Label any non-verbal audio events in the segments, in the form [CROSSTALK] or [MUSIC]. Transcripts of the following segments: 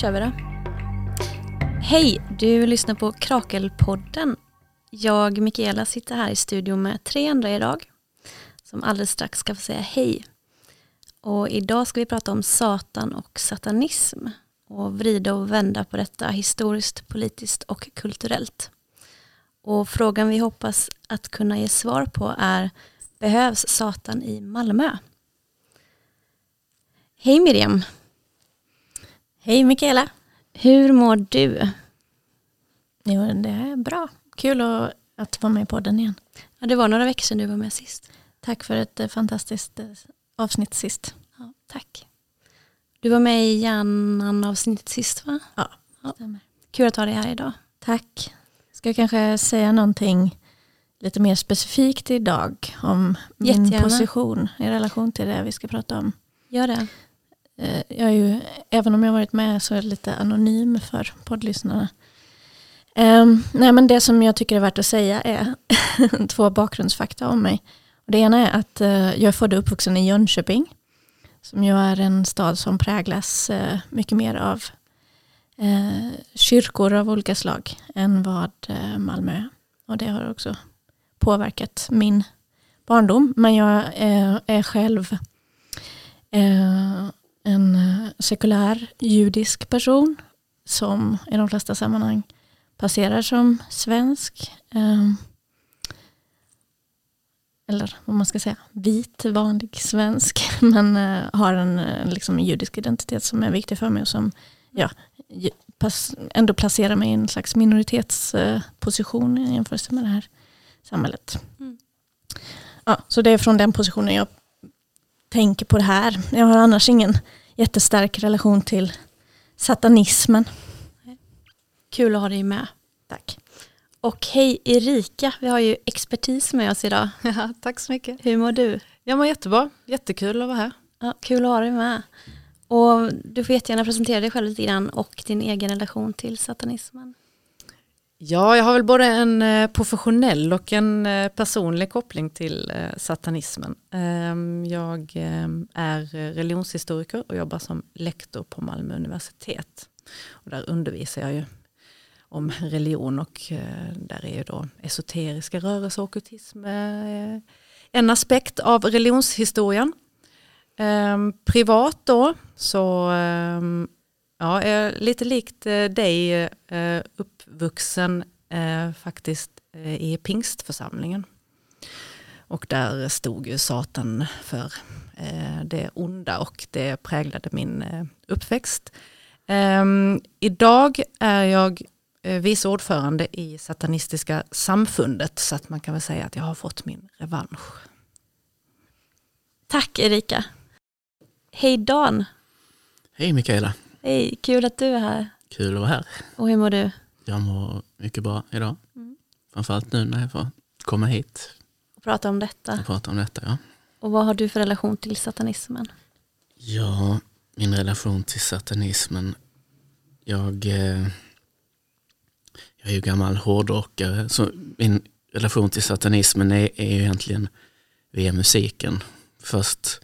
kör vi då. Hej, du lyssnar på Krakelpodden. Jag, Mikaela, sitter här i studion med tre andra idag som alldeles strax ska få säga hej. Och idag ska vi prata om Satan och satanism och vrida och vända på detta historiskt, politiskt och kulturellt. Och frågan vi hoppas att kunna ge svar på är Behövs Satan i Malmö? Hej Miriam! Hej Mikaela! Hur mår du? Jo, det är bra. Kul att, att vara med i podden igen. Ja, det var några veckor sedan du var med sist. Tack för ett eh, fantastiskt eh, avsnitt sist. Ja, tack. Du var med i hjärnan-avsnittet sist va? Ja, ja. Kul att ha dig här idag. Tack. Ska jag kanske säga någonting lite mer specifikt idag om min Jättegärna. position i relation till det vi ska prata om. Gör det. Eh, jag är ju, även om jag varit med så är jag lite anonym för poddlyssnarna. Um, nej men det som jag tycker är värt att säga är [LAUGHS] två bakgrundsfakta om mig. Och det ena är att uh, jag är född och uppvuxen i Jönköping. Som ju är en stad som präglas uh, mycket mer av uh, kyrkor av olika slag än vad Malmö är. Och det har också påverkat min barndom. Men jag är själv en eh, sekulär judisk person som i de flesta sammanhang passerar som svensk. Eh, eller vad man ska säga, vit, vanlig svensk. [LAUGHS] Men eh, har en liksom, judisk identitet som är viktig för mig och som ja, pass, ändå placerar mig i en slags minoritetsposition i jämförelse med det här samhället. Mm. Ja, så det är från den positionen jag tänker på det här. Jag har annars ingen jättestark relation till satanismen. Kul att ha dig med. Tack. Och hej Erika, vi har ju expertis med oss idag. [LAUGHS] Ja, tack så mycket. Hur mår du? Jag mår jättebra. Jättekul att vara här. Ja, kul att ha dig med. Och du får jättegärna presentera dig själv lite grann och din egen relation till satanismen. Ja, jag har väl både en eh, professionell och en eh, personlig koppling till eh, satanismen. Ehm, jag är religionshistoriker och jobbar som lektor på Malmö universitet. Och där undervisar jag ju om religion och där är ju då esoteriska rörelser och ockultism en aspekt av religionshistorien. Ehm, privat då så ehm, ja, är jag lite likt eh, dig eh, uppvuxen eh, faktiskt eh, i pingstförsamlingen. Och där stod ju Satan för eh, det onda och det präglade min eh, uppväxt. Ehm, idag är jag eh, vice ordförande i Satanistiska samfundet så att man kan väl säga att jag har fått min revansch. Tack Erika. Hej Dan. Hej Mikaela, Hej, kul att du är här. kul att vara här. Och hur mår du? Jag mår mycket bra idag. Mm. Framförallt nu när jag får komma hit Och prata om detta. och prata om detta. Ja, Och vad har du för relation till satanismen? ja min relation till satanismen. Jag, eh, jag är ju gammal hårdrockare så min relation till satanismen är, är ju egentligen via musiken. Först,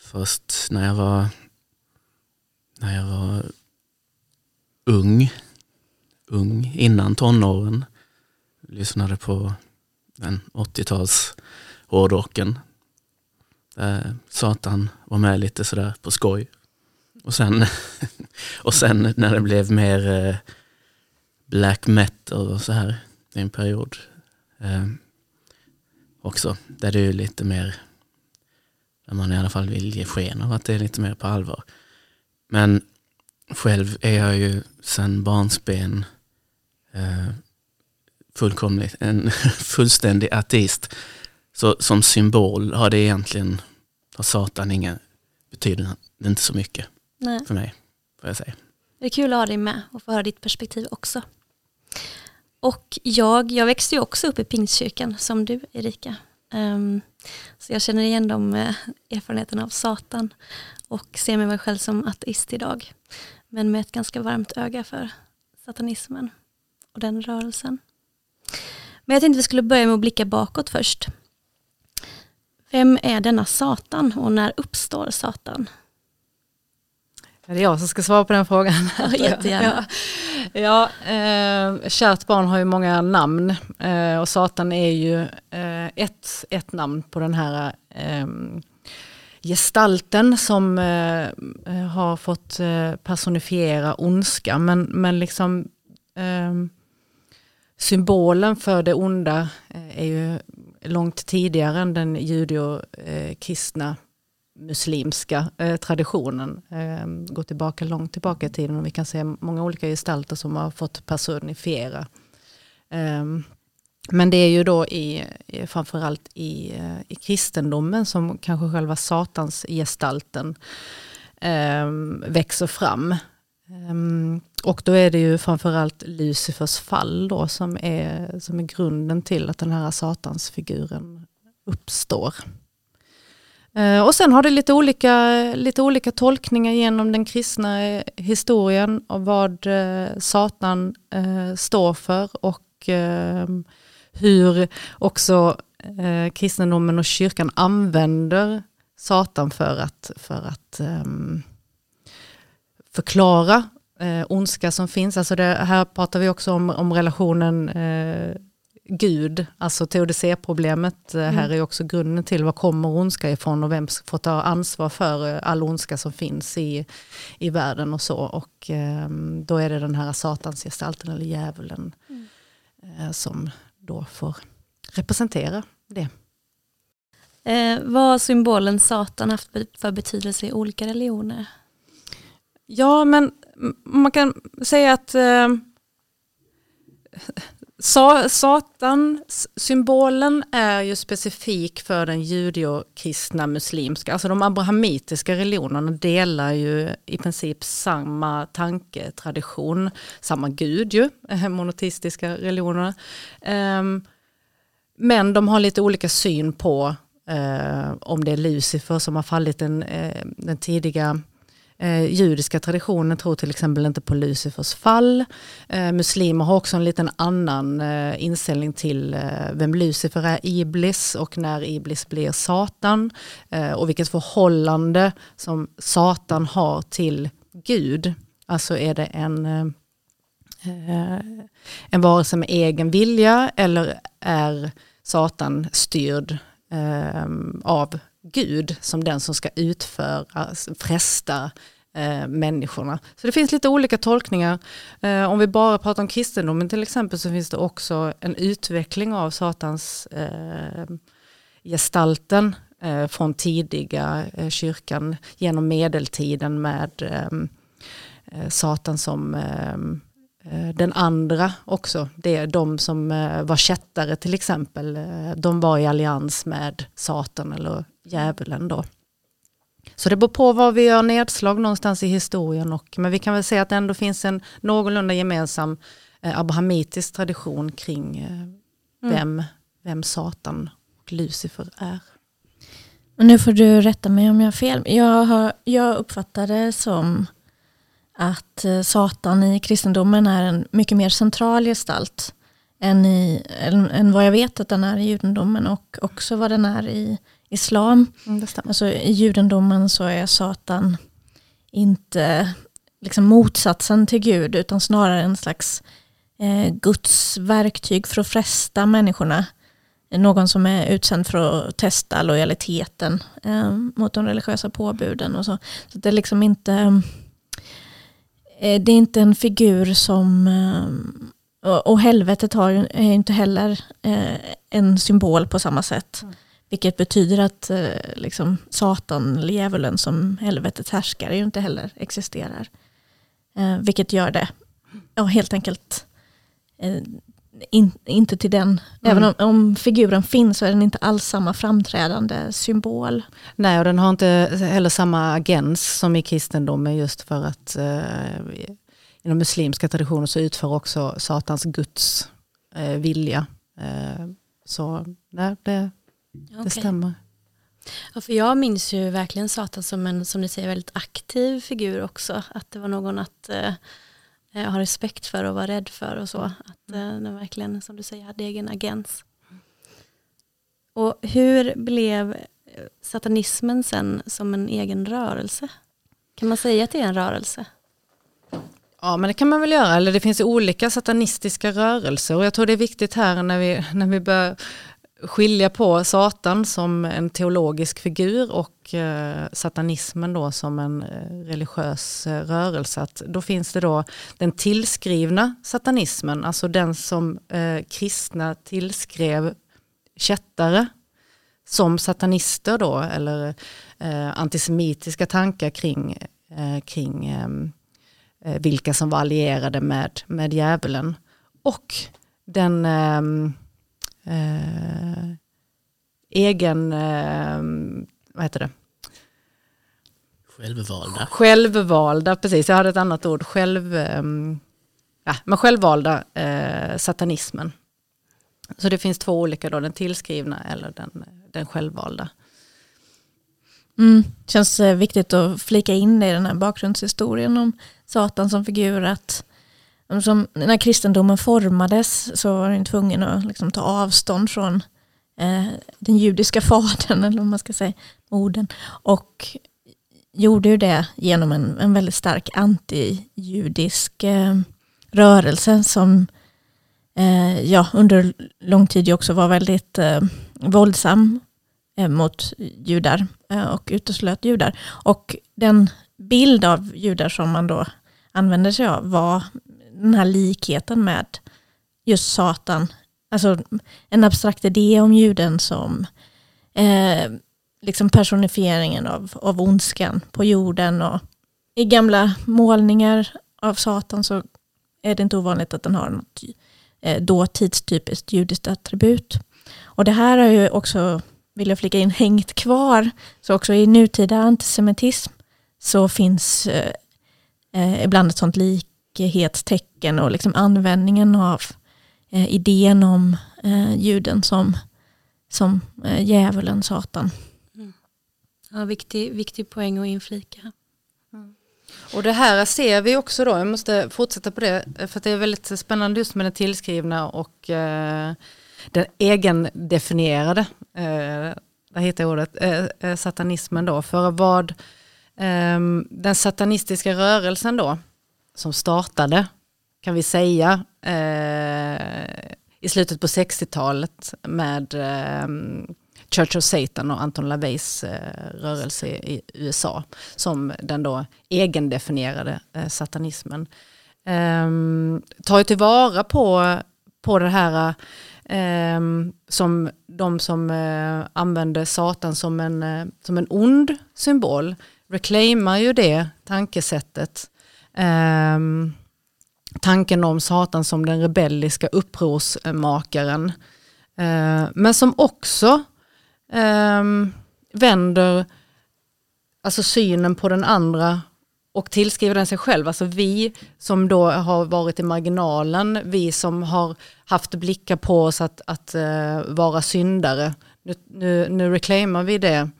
först när jag var när jag var ung, ung innan tonåren, lyssnade på den 80-tals hårdrocken. Där Satan var med lite sådär på skoj. Och sen, [LAUGHS] och sen när det blev mer eh, black metal och så här, i en period eh, också, där det är lite mer, där man i alla fall vill ge sken av att det är lite mer på allvar. Men själv är jag ju sedan barnsben eh, fullkomligt, en [LAUGHS] fullständig ateist. Så som symbol har det egentligen, har Satan inga, betyder det inte så mycket Nej. för mig, får jag säga. Det är kul att ha dig med och få höra ditt perspektiv också. Och jag, jag växte ju också upp i Pingstkyrkan som du Erika. Ehm, så jag känner igen de eh, erfarenheterna av Satan och ser mig själv som ateist idag. Men med ett ganska varmt öga för satanismen och den rörelsen. Men jag tänkte vi skulle börja med att blicka bakåt först. Vem är denna Satan och när uppstår Satan? Är det jag som ska svara på den frågan? [LAUGHS] Jättegärna. Ja, ja eh, kärt barn har ju många namn eh, och Satan är ju eh, ett, ett namn på den här eh, gestalten som eh, eh, har fått personifiera ondska. Men, men liksom symbolen för det onda är ju långt tidigare än den judeo-kristna muslimska eh, traditionen. Eh, går tillbaka långt tillbaka i tiden och vi kan se många olika gestalter som har fått personifiera. Eh, men det är ju då i, framförallt i, eh, i kristendomen som kanske själva satans gestalten eh, växer fram. Ehm, och då är det ju framförallt Lucifers fall då som är, som är grunden till att den här satansfiguren uppstår. Eh, och sen har det lite olika, lite olika tolkningar genom den kristna eh, historien och vad eh, Satan står för och ehm, hur också kristendomen och kyrkan använder Satan för att, för att ehm, förklara eh, ondska som finns. Alltså det, här pratar vi också om, om relationen eh, Gud, alltså teodicéproblemet eh, mm. här är också grunden till var kommer ondska ifrån och vem får ta ansvar för eh, all ondska som finns i, i världen och så. Och eh, då är det den här satansgestalten eller djävulen mm. eh, som då får representera det. Eh, vad har symbolen Satan haft för betydelse i olika religioner? Ja, men man kan säga att eh, Satan, symbolen är ju specifik för den judeokristna muslimska, alltså de abrahamitiska religionerna delar ju i princip samma tanketradition, samma gud ju, [LAUGHS] monoteistiska religionerna. Um, men de har lite olika syn på uh, om det är Lucifer som har fallit den, uh, den tidiga Eh, judiska traditionen tror till exempel inte på Lucifers fall. Eh, muslimer har också en liten annan eh, inställning till eh, vem Lucifer är, Iblis och när Iblis blir Satan. Eh, och vilket förhållande som Satan har till Gud. Alltså är det en, eh, en varelse med egen vilja eller är Satan styrd eh, av Gud som den som ska utföra, fresta eh, människorna. Så det finns lite olika tolkningar. Eh, om vi bara pratar om kristendomen till exempel så finns det också en utveckling av Satans eh, gestalten eh, från tidiga eh, kyrkan genom medeltiden med eh, eh Satan som eh, den andra också, det är de som var kättare till exempel, de var i allians med Satan eller djävulen då. Så det beror på var vi gör nedslag någonstans i historien. Och, men vi kan väl säga att det ändå finns en någorlunda gemensam eh, abrahamitisk tradition kring eh, mm. vem, vem Satan och Lucifer är. Nu får du rätta mig om jag har fel. Jag, har, jag uppfattar det som att eh, Satan i kristendomen är en mycket mer central gestalt än, i, än, än vad jag vet att den är i judendomen och också vad den är i islam. Mm, alltså, I judendomen så är Satan inte liksom motsatsen till Gud utan snarare en slags eh, Guds verktyg för att fresta människorna. Någon som är utsänd för att testa lojaliteten eh, mot de religiösa påbuden. Och så. så det är liksom inte det är inte en figur som eh, och, helvetet har, är inte heller eh, en symbol på samma sätt. Mm. Vilket betyder att eh, liksom, Satan, djävulen som helvetets härskare ju inte heller existerar. Eh, vilket gör det ja, helt enkelt eh, in, inte till den. Mm. Även om, om, figuren finns så är den inte alls samma framträdande symbol. Nej, och den har inte heller samma agens som i kristendomen just för att eh, inom muslimska traditioner så utför också Satans Guds eh, vilja. Eh, så nej, det Okay. Det stämmer. Ja, för jag minns ju verkligen Satan som en, som ni säger, väldigt aktiv figur också. Att det var någon att eh, eh ha respekt för och vara rädd för och så. Att eh, den verkligen, som du säger, hade egen agens. Och hur blev satanismen sen som en egen rörelse? Kan man säga att det är en rörelse? Ja men det kan man väl göra, eller det finns olika satanistiska rörelser och jag tror det är viktigt här när vi, när vi börjar skilja på Satan som en teologisk figur och eh, satanismen då som en eh, religiös eh, rörelse. Att då finns det då den tillskrivna satanismen, alltså den som kristna tillskrev kättare som satanister då, eller antisemitiska tankar kring, kring ehm, vilka som var allierade med, med djävulen. Och den ehm, eh, egen, eh, vad heter det? Självvalda. Självvalda, precis, jag hade ett annat ord, själv, eh, ja, men självvalda eh, satanismen. Så det finns två olika då, den tillskrivna eller den, den självvalda. Mm. Känns eh, viktigt att flika in det i den här bakgrundshistorien om Satan som figur. Att som, när kristendomen formades så var den tvungen att liksom ta avstånd från eh, den judiska [LAUGHS] fadern, eller vad man ska säga, modern. Och gjorde ju det genom en, en väldigt stark antijudisk eh, rörelse som eh, ja, under lång tid också var väldigt eh, våldsam eh, mot judar eh, och uteslöt judar. Och den bild av judar som man då använde sig av var den här likheten med just Satan. Alltså en abstrakt idé om juden som eh, liksom personifieringen av, av ondskan på jorden. Och I gamla målningar av Satan så är det inte ovanligt att den har något eh, dåtidstypiskt judiskt attribut. Och det här har ju också, vill jag flika in, hängt kvar. Så också i nutida antisemitism så finns eh, eh ibland ett sånt likhetstecken och liksom användningen av eh, idén om eh, juden som, som eh, djävulen, Satan. Mm. Ja, viktig, viktig poäng att inflika. Och det här ser vi också då, jag måste fortsätta på det, för det är väldigt spännande just med den tillskrivna och eh, den egendefinierade, eh, där hittar jag ordet, eh, eh, satanismen då. För vad eh, den satanistiska rörelsen då, som startade, kan vi säga, eh, i slutet på 60-talet med eh, Church of Satan och Anton LaVeys eh, rörelse i USA som den då egendefinierade eh, satanismen. Eh, tar ju tillvara på, på det här eh, som de som eh, använder Satan som en, eh, som en ond symbol reclaimar ju det tankesättet. Eh, tanken om Satan som den rebelliska upprorsmakaren. Ehm, men som också eh, vänder alltså synen på den andra och tillskriver den sig själv. Alltså vi som då har varit i marginalen, vi som har haft blickar på oss att, att uh, vara syndare. Nu, nu, nu reclaimar vi det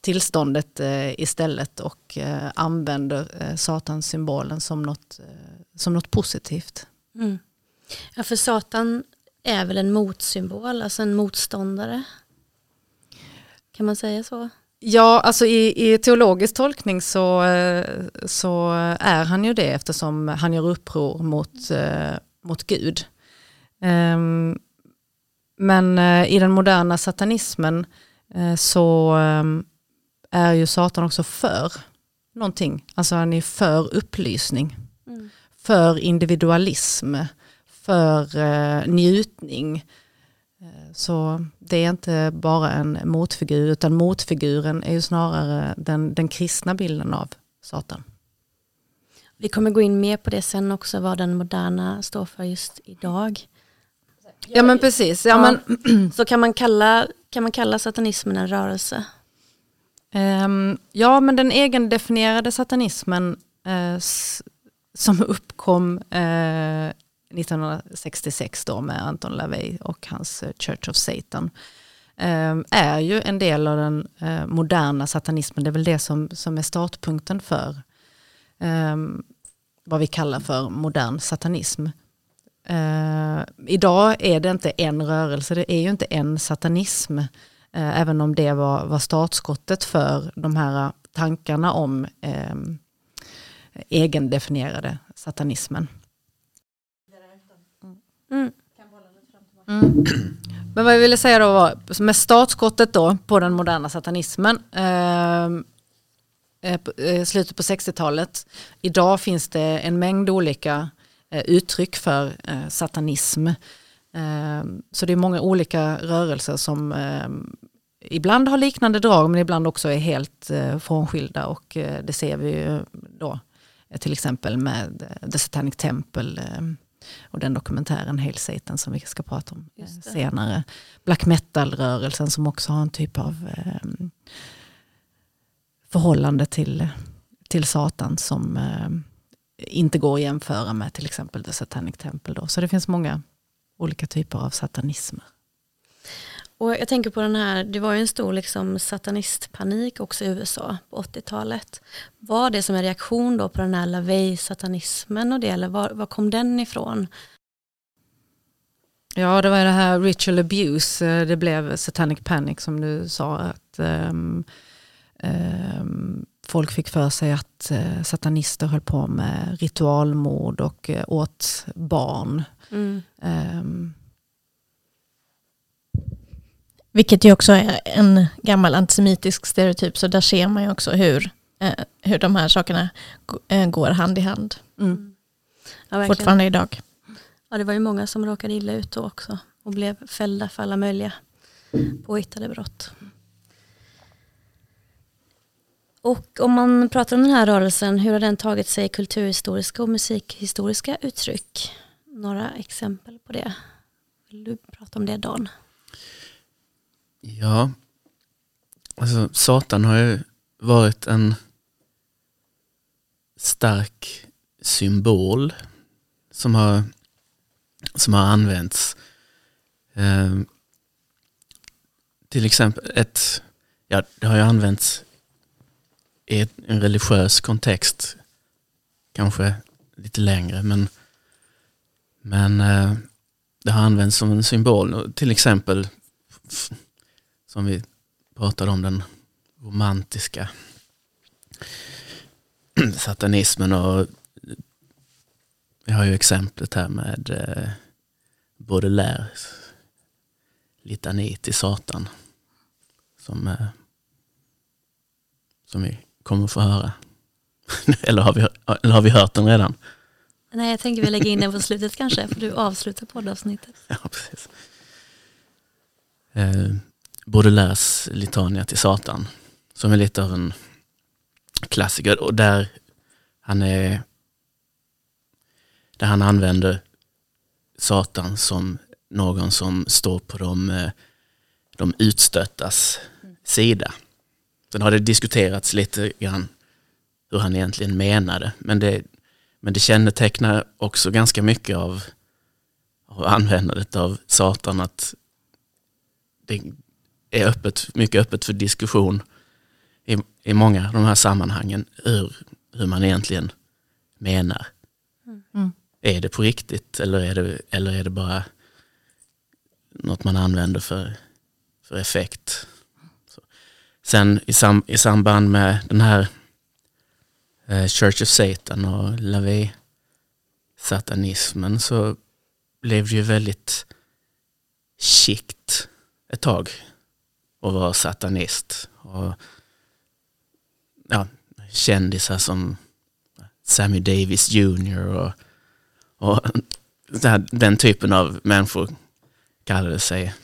tillståndet uh, istället och uh, använder satans symbolen som något, som något positivt. Mm. Ja, för Satan är väl en motsymbol, alltså en motståndare. Kan man säga så? Ja, alltså i, i teologisk tolkning så, eh, så är han ju det eftersom han gör uppror mot, eh, mot Gud. Um, men i den moderna satanismen så um, är ju Satan också för någonting. Alltså han är för upplysning, mm. för individualism, för uh, njutning, Eh, så det är inte bara en motfigur utan motfiguren är ju snarare den, den kristna bilden av Satan. Vi kommer gå in mer på det sen också vad den moderna står för just idag. Ja men precis. Ja, ja. Men, så kan man, kalla, kan man kalla satanismen en rörelse? Ehm, ja men den egendefinierade satanismen eh, som uppkom eh, 1966 då med Anton LaVey och hans eh, Church of Satan ehm, är ju en del av den moderna satanismen. Det är väl det som, som är startpunkten för um, vad vi kallar för modern satanism. Uh, idag är det inte en rörelse, det är ju inte en satanism. Uh, även om det var, var startskottet för de här tankarna om um, egendefinierade satanismen. Mm. Mm. Men vad jag ville säga då var, med startskottet då på den moderna satanismen, ehm, eh, eh, slutet på 60-talet, idag finns det en mängd olika eh, uttryck för eh, satanism. Ehm, så det är många olika rörelser som ehm, ibland har liknande drag men ibland också är helt eh, frånskilda och eh, det ser vi ju då till exempel med eh, The Satanic Temple eh, och den dokumentären Hail Satan som vi ska prata om eh, senare. Black metal-rörelsen som också har en typ av förhållande till, till Satan som inte går att jämföra med till exempel The Satanic Temple. Då. Så det finns många olika typer av satanismer. Och jag tänker på den här, det var ju en stor liksom satanistpanik också i USA på 80-talet. Var det som en reaktion då på den här LaVey-satanismen och det, eller var, var kom den ifrån? Ja, det var det här ritual abuse, eh, det blev satanic panic som du sa. att ehm, ehm, Folk fick för sig att eh, satanister höll på med ritualmord och eh, åt barn. Mm. Ehm, Vilket ju också är en gammal antisemitisk stereotyp, så där ser man ju också hur, eh, hur de här sakerna eh, går hand i hand. mm. Ja. Fortfarande idag. Ja, det var ju många som råkade illa ut då också och blev fällda för alla möjliga påhittade brott. Och om man pratar om den här rörelsen, hur har den tagit sig kulturhistoriska och musikhistoriska uttryck? Några exempel på det? Vill du prata om det Dan? Ja, alltså Satan har ju varit en stark symbol som har, som har använts. Eh, till exempel ett, ja det har ju använts i en religiös kontext, kanske lite längre, men, men eh, det har använts som en symbol. Till exempel som vi pratade om, den romantiska [CLEARS THROAT] satanismen och vi har ju exemplet här med eh, Baudelaires litani till Satan som, eh, som vi kommer få höra. [LAUGHS] eller, har vi, eller har vi hört den redan? Nej, jag tänker vi lägger in den på slutet kanske, för du avslutar poddavsnittet. [LAUGHS] Ja, precis. Eh, Baudelaires Litania till Satan, som är lite av en klassiker och där han är där han använder Satan som någon som står på de, eh, de utstöttas sida. Sen har det diskuterats lite grann hur han egentligen menade, men det, men det kännetecknar också ganska mycket av av användandet av Satan att det är öppet, mycket öppet för diskussion i, i många av de här sammanhangen hur, hur man egentligen menar. Mm. Är det på riktigt eller är det, eller är det bara något man använder för, för effekt? Så. Sen i, sam, i samband med den här eh, Church of Satan och LaVey satanismen så blev det ju väldigt chict ett tag att vara satanist. Och, ja, kändisar som Sammy Davis Jr. och, och den typen av människor kallade sig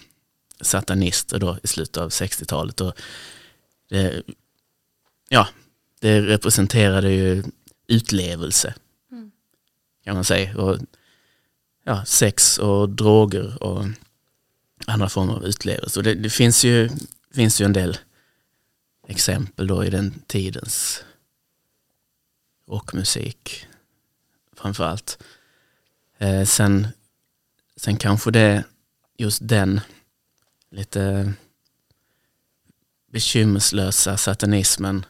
satanister då i slutet av 60-talet. Och det, ja, det representerade ju utlevelse Mm. kan man säga. Och, ja, sex och droger och andra former av utlevelse. Och det, det finns, ju, finns ju en del exempel då i den tidens rockmusik framförallt. Eh, sen, sen kanske det just den lite bekymmerslösa satanismen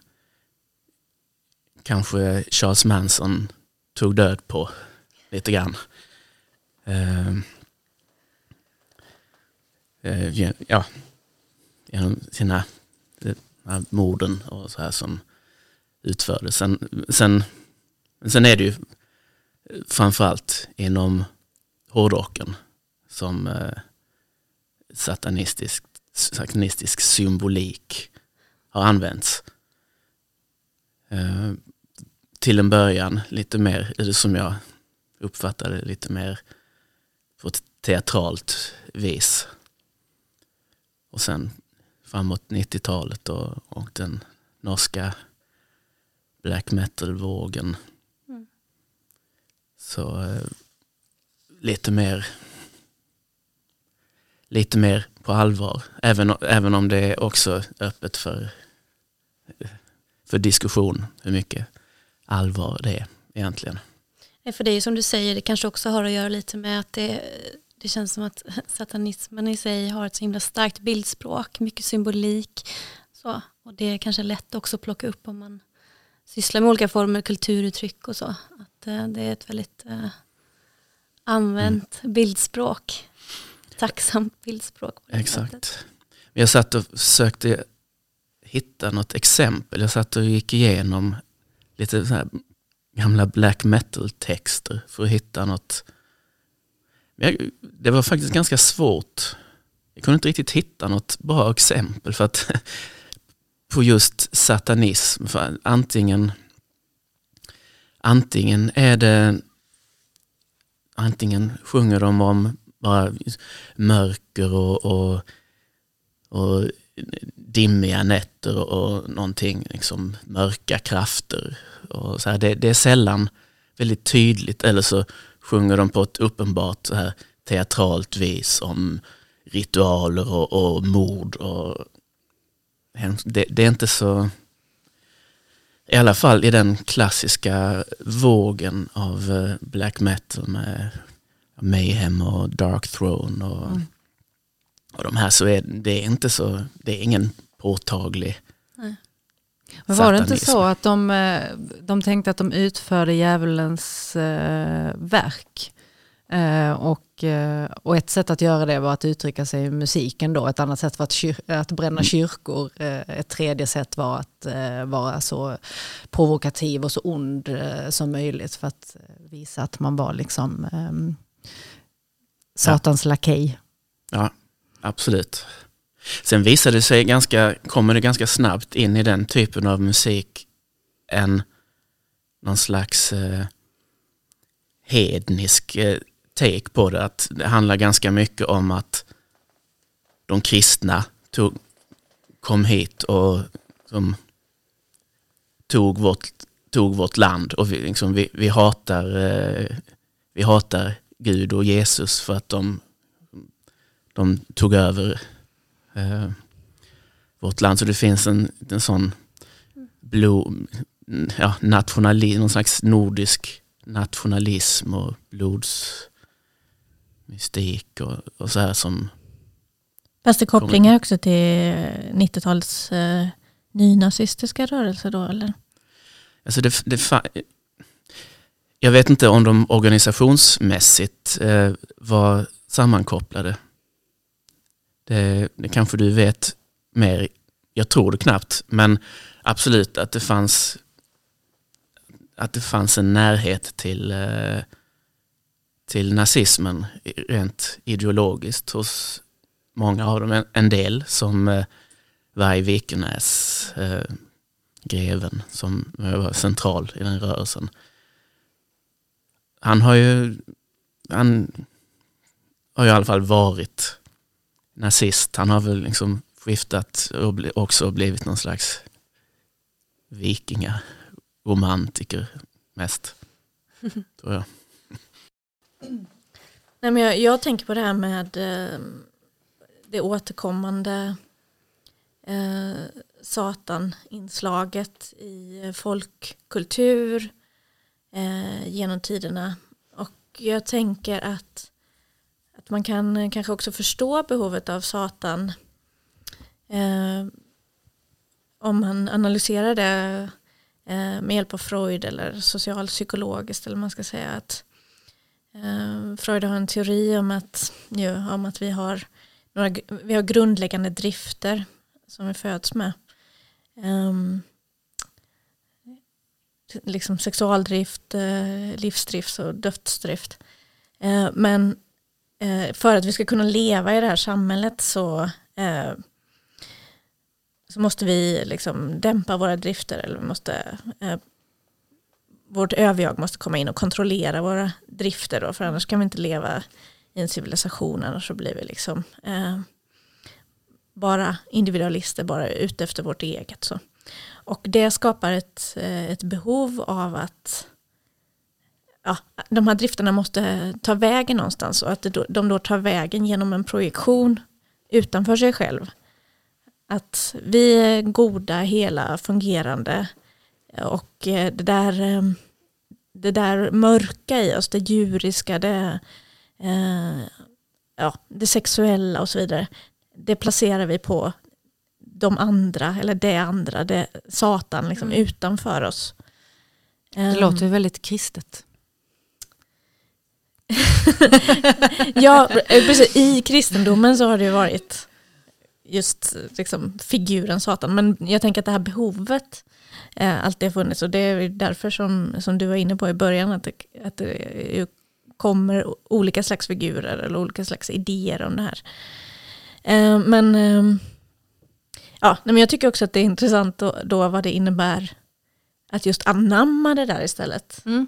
kanske Charles Manson tog död på lite grann. Eh, eh, ja, genom sina eh, morden och så här som utfördes. Sen, sen sen är det ju framförallt inom hårdrocken som eh, satanistisk, satanistisk symbolik har använts. Eh, till en början lite mer, som jag uppfattade lite mer på ett teatralt vis. Och sen framåt 90-talet och, och den norska black metal-vågen. Mm. Så eh, lite mer lite mer på allvar. Även, även om det är också öppet för, för diskussion hur mycket allvar det är egentligen. För det är som du säger, det kanske också har att göra lite med att det, det känns som att [LAUGHS] satanismen i sig har ett så himla starkt bildspråk, mycket symbolik. Så. Och det är kanske lätt också att plocka upp om man sysslar med olika former kulturuttryck och så. Att eh, det är ett väldigt eh, använt mm. bildspråk. Tacksamt bildspråk. Exakt. Sättet. Jag satt och försökte hitta något exempel. Jag satt och gick igenom lite så gamla black metal-texter för att hitta något det var faktiskt ganska svårt. Jag kunde inte riktigt hitta något bra exempel för att [LAUGHS] på just satanism. För antingen, antingen är det antingen sjunger de om bara mörker och, och, och dimmiga nätter och någonting, liksom mörka krafter. Och så här. Det, det, är sällan väldigt tydligt, eller så sjunger de på ett uppenbart så här teatralt vis om ritualer och, och mord. Och, det, det är inte så, i alla fall i den klassiska vågen av eh, black metal med Mayhem och Dark Throne och, mm. och de här så är det är inte så, det är ingen påtaglig Nej. Men var det inte så att de, eh, de tänkte att de utförde djävulens eh, verk? Eh, och, eh, och ett sätt att göra det var att uttrycka sig i musiken då. Ett annat sätt var att, kyr, att bränna mm. kyrkor. Eh, ett tredje sätt var att vara så provokativ och så ond som möjligt för att visa att man var liksom ehm, satans ja. lakej. Ja, absolut. Sen visade det sig ganska, kommer det ganska snabbt in i den typen av musik en någon slags eh, hednisk eh, take på det. Att det handlar ganska mycket om att de kristna tog, kom hit och som, tog, vårt, tog vårt land och vi, liksom, vi, vi, hatar, eh, vi hatar Gud och Jesus för att de, de tog över eh, vårt land. Så det finns en, en sån blod, ja, nationalism, någon slags nordisk nationalism och blodsmystik och, och så här som... Fast det kopplingar också till 90-talets eh, nynazistiska rörelser då eller? Alltså det, det, jag vet inte om de organisationsmässigt eh, var sammankopplade. Det, det kanske du vet mer, jag tror det knappt, men absolut att det fanns att det fanns en närhet till, eh, till nazismen rent ideologiskt hos många av dem. En del som eh, var i Vikenäs, eh, greven som var central i den rörelsen han har ju, han har ju i alla fall varit nazist. Han har väl liksom skiftat och också blivit någon slags vikingaromantiker mest. [LAUGHS] tror jag. Nej, men jag, jag, tänker på det här med eh, det återkommande eh, satan-inslaget i folkkultur, eh, genom tiderna. Och jag tänker att, att man kan eh, kanske också förstå behovet av Satan eh, om man analyserar det eh, med hjälp av Freud eller socialpsykologiskt eller man ska säga att eh, Freud har en teori om att, ju, om att vi, har några, vi har grundläggande drifter som vi föds med. Um, liksom sexualdrift, eh, livsdrift och dödsdrift. Eh, men Eh, för att vi ska kunna leva i det här samhället så, eh, så måste vi liksom dämpa våra drifter eller vi måste eh, vårt överjag måste komma in och kontrollera våra drifter då, för annars kan vi inte leva i en civilisation, annars så blir vi liksom eh, bara individualister, bara ute efter vårt eget. Så. Och det skapar ett, eh, ett behov av att ja, de här drifterna måste ta vägen någonstans och att de då tar vägen genom en projektion utanför sig själv. Att vi är goda, hela, fungerande och eh, det där, eh, det där mörka i oss, det djuriska, det, ja, det sexuella och så vidare, det placerar vi på de andra, eller det andra, det Satan liksom mm. utanför oss. Det låter väldigt kristet. [LAUGHS] ja, eh, precis. I kristendomen så har det varit just liksom, figuren Satan. Men jag tänker att det här behovet eh, alltid har funnits. Och det är därför som, som du var inne på i början, att det, att det kommer olika slags figurer eller olika slags idéer om det här. Eh, men, eh, ja, men jag tycker också att det är intressant då, då vad det innebär att just anamma det där istället. Mm.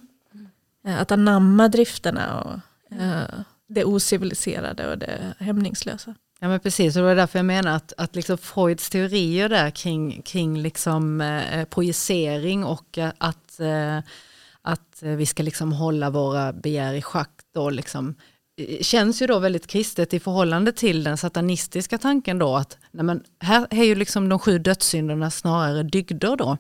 Eh, att anamma drifterna och uh, det ociviliserade och det hämningslösa. Ja men precis, och det var därför jag menar att, att liksom Freuds teorier där kring, kring liksom, eh, projicering och att, eh, att vi ska liksom hålla våra begär i schack då liksom, eh, känns ju då väldigt kristet i förhållande till den satanistiska tanken då att nej men, här är ju liksom de sju dödssynderna snarare dygder då.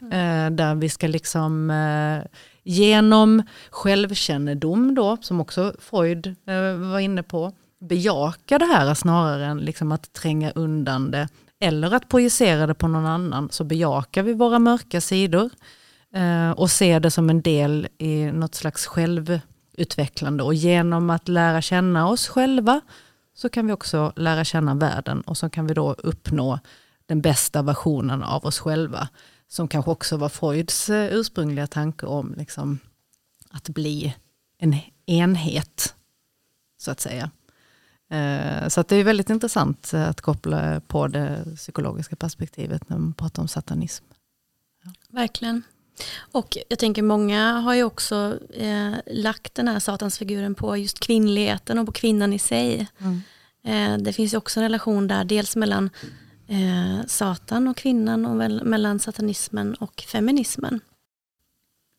Mm. Eh, där vi ska liksom eh, genom självkännedom då, som också Freud eh, var inne på, bejaka det här snarare än liksom att tränga undan det eller att projicera det på någon annan, så bejakar vi våra mörka sidor eh, och ser det som en del i något slags självutvecklande. Och genom att lära känna oss själva så kan vi också lära känna världen och så kan vi då uppnå den bästa versionen av oss själva som kanske också var Freuds eh, ursprungliga tanke om liksom, att bli en enhet, så att säga. Eh, så att det är väldigt intressant att koppla på det psykologiska perspektivet när man pratar om satanism. Ja. Verkligen. Och jag tänker många har ju också eh, lagt den här satansfiguren på just kvinnligheten och på kvinnan i sig. Mm. Eh, det finns ju också en relation där, dels mellan eh, Satan och kvinnan och väl, mellan satanismen och feminismen.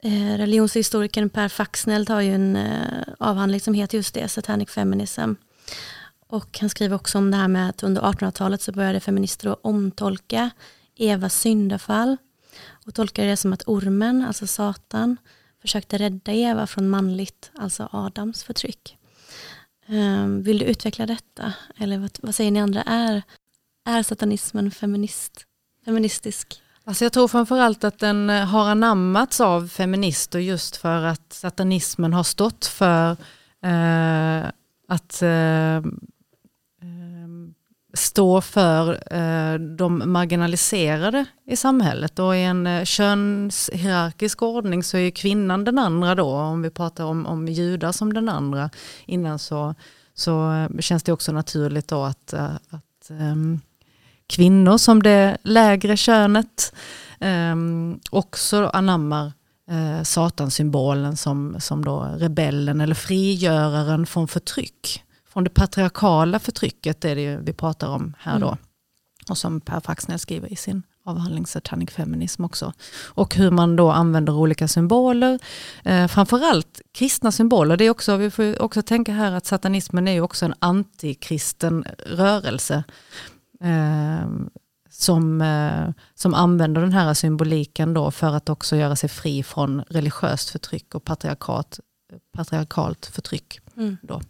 Eh, religionshistorikern Per Faxneld har ju en eh, avhandling som heter just det, Satanic Feminism. Och han skriver också om det här med att under 1800-talet så började feminister att omtolka Evas syndafall och tolkade det som att ormen, alltså Satan, försökte rädda Eva från manligt, alltså Adams förtryck. Um, vill du utveckla detta? Eller vad, vad, säger ni andra? Är är satanismen feminist, feministisk? Alltså jag tror framförallt att den eh, har anammats av feminister just för att satanismen har stått för eh, att eh, eh, stå för eh, de marginaliserade i samhället. Och i en eh, könshierarkisk ordning så är kvinnan den andra då, om vi pratar om, om judar som den andra innan så, så eh, känns det också naturligt då att, att um, kvinnor som det lägre könet eh, också anammar eh, satansymbolen som, som då rebellen eller frigöraren från förtryck. Från det patriarkala förtrycket är det vi pratar om här då. Mm. Och som Per Faxnell skriver i sin avhandling Satanic Feminism också. Och hur man då använder olika symboler. Eh, framförallt kristna symboler. Det är också, vi får också tänka här att satanismen är ju också en antikristen rörelse som, eh, som använder den här symboliken då för att också göra sig fri från religiöst förtryck och patriarkat, patriarkalt förtryck. Mm. Då.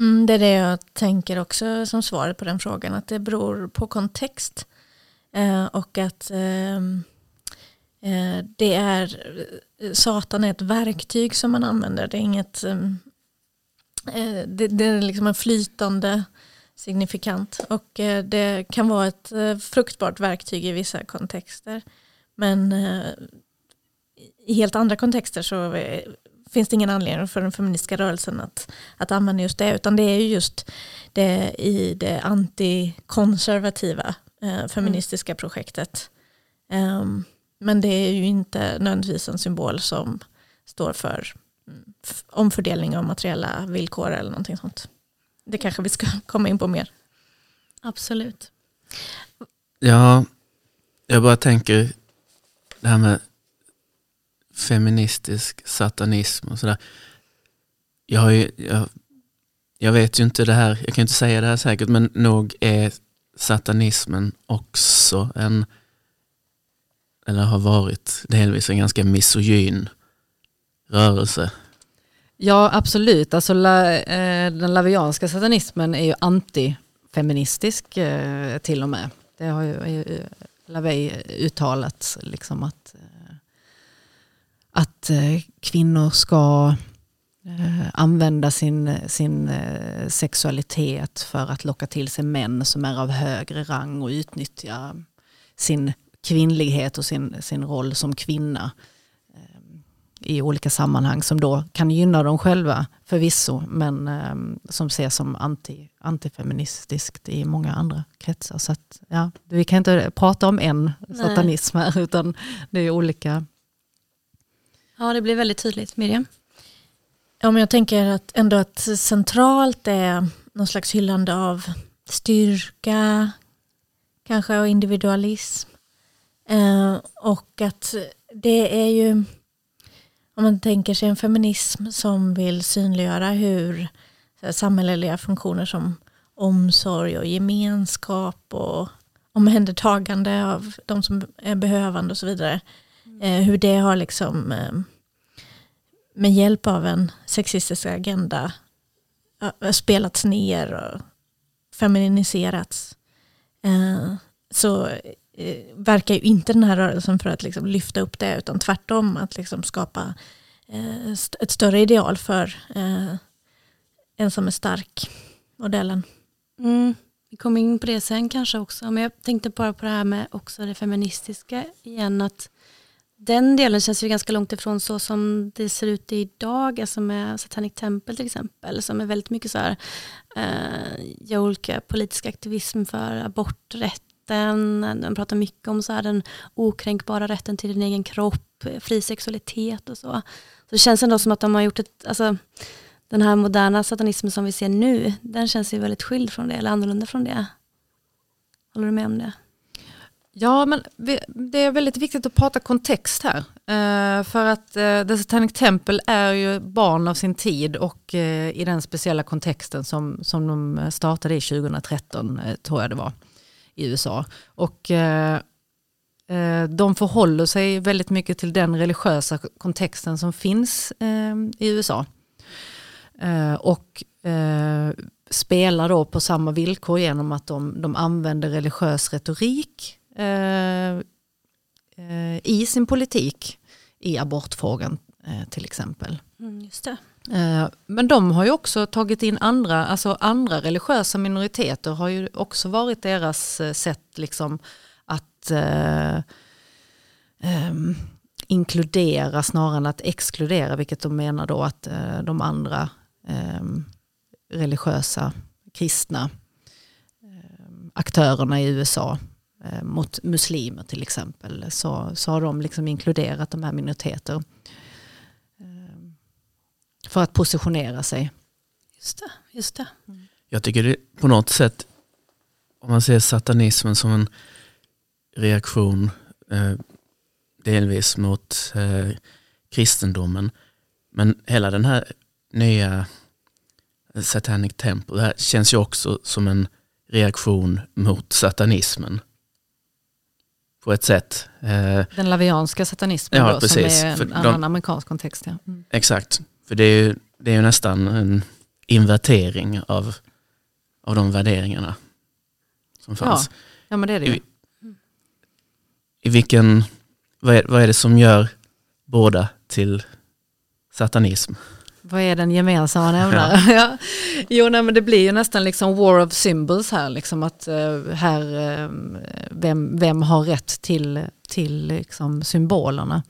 Mm, det är det jag tänker också som svaret på den frågan, att det beror på kontext. Eh, och att ehm, eh, det är, Satan är ett verktyg som man använder, det är inget, ehm, eh, det, det, är liksom en flytande signifikant. Och eh, det kan vara ett eh, fruktbart verktyg i vissa kontexter. Men eh, i helt andra kontexter så finns det ingen anledning för den feministiska rörelsen att, att använda just det, utan det är ju just det i det antikonservativa eh, feministiska mm. projektet. Um, men det är ju inte nödvändigtvis en symbol som står för mm, omfördelning av materiella villkor eller någonting sånt. Det kanske vi ska [LAUGHS] komma in på mer. Absolut. Ja, jag bara tänker det här med feministisk satanism och sådär. Jag, jag, jag vet ju inte det här, jag kan inte säga det här säkert, men nog är satanismen också en, eller har varit delvis en ganska misogyn rörelse. Ja absolut, alltså la, eh, den lavianska satanismen är ju antifeministisk eh, till och med. Det har ju eh, LaVey uttalat liksom att, eh, att eh, kvinnor ska eh, använda sin, sin eh, sexualitet för att locka till sig män som är av högre rang och utnyttja sin kvinnlighet och sin, sin roll som kvinna i olika sammanhang som då kan gynna dem själva förvisso men eh, som ses som anti, antifeministiskt i många andra kretsar. Så att, ja, vi kan inte prata om en Nej. satanism här utan det är olika. Ja det blir väldigt tydligt. Miriam? Ja, men jag tänker att ändå att centralt är någon slags hyllande av styrka, kanske och individualism. Eh, och att det är ju om man tänker sig en feminism som vill synliggöra hur samhälleliga funktioner som omsorg och gemenskap och omhändertagande av de som är behövande och så vidare. Mm. hur det har liksom eh, med hjälp av en sexistisk agenda eh, spelats ner och feminiserats. Eh, så Eh, verkar ju inte den här rörelsen för att liksom lyfta upp det utan tvärtom att liksom skapa eh, ett större ideal för eh, en som är stark, modellen. Mm. Vi kommer in på det sen kanske också, men jag tänkte bara på det här med också det feministiska igen, att den delen känns ju ganska långt ifrån så som det ser ut idag, alltså med Satanic Temple till exempel, som är väldigt mycket så här, eh, olika politisk aktivism för aborträtt rätten, de pratar mycket om så här, den okränkbara rätten till din egen kropp, fri sexualitet och så. Så det känns ändå som att de har gjort ett, alltså, den här moderna satanismen som vi ser nu, den känns ju väldigt skild från det, eller annorlunda från det. Håller du med om det? Ja, men det är väldigt viktigt att prata kontext här. Eh, för att eh, The Satanic Temple är ju barn av sin tid och eh, i den speciella kontexten som, som de startade i 2013, tror jag det var i USA. Och eh, eh, de förhåller sig väldigt mycket till den religiösa kontexten som finns eh, i USA. Eh, och eh, spelar då på samma villkor genom att de, de använder religiös retorik eh, eh i sin politik i abortfrågan eh, till exempel. Mm, just det. Eh, men de har ju också tagit in andra, alltså andra religiösa minoriteter har ju också varit deras eh, sätt liksom att eh, eh, inkludera snarare än att exkludera, vilket de menar då att eh, de andra eh, religiösa kristna ehm, aktörerna i USA eh, mot muslimer till exempel, så, så har de liksom inkluderat de här minoriteterna för att positionera sig. Just det. Just det. Mm. Jag tycker det på något sätt, om man ser satanismen som en reaktion eh, delvis mot eh, kristendomen, men hela den här nya Satanic Temple, det här känns ju också som en reaktion mot satanismen. På ett sätt. Eh, den lavianska satanismen ja, då, precis. som är en annan amerikansk kontext. Ja. Mm. Exakt, för det är ju, det är ju nästan en invertering av, av de värderingarna som fanns. Ja, ja men det är det I, i vilken, vad är, vad är det som gör båda till satanism? Vad är den gemensamma [LAUGHS] nämnaren? Ja. ja. Jo, nej, men det blir ju nästan liksom war of symbols här. Liksom att uh, här, uh, vem, vem har rätt till, till liksom symbolerna?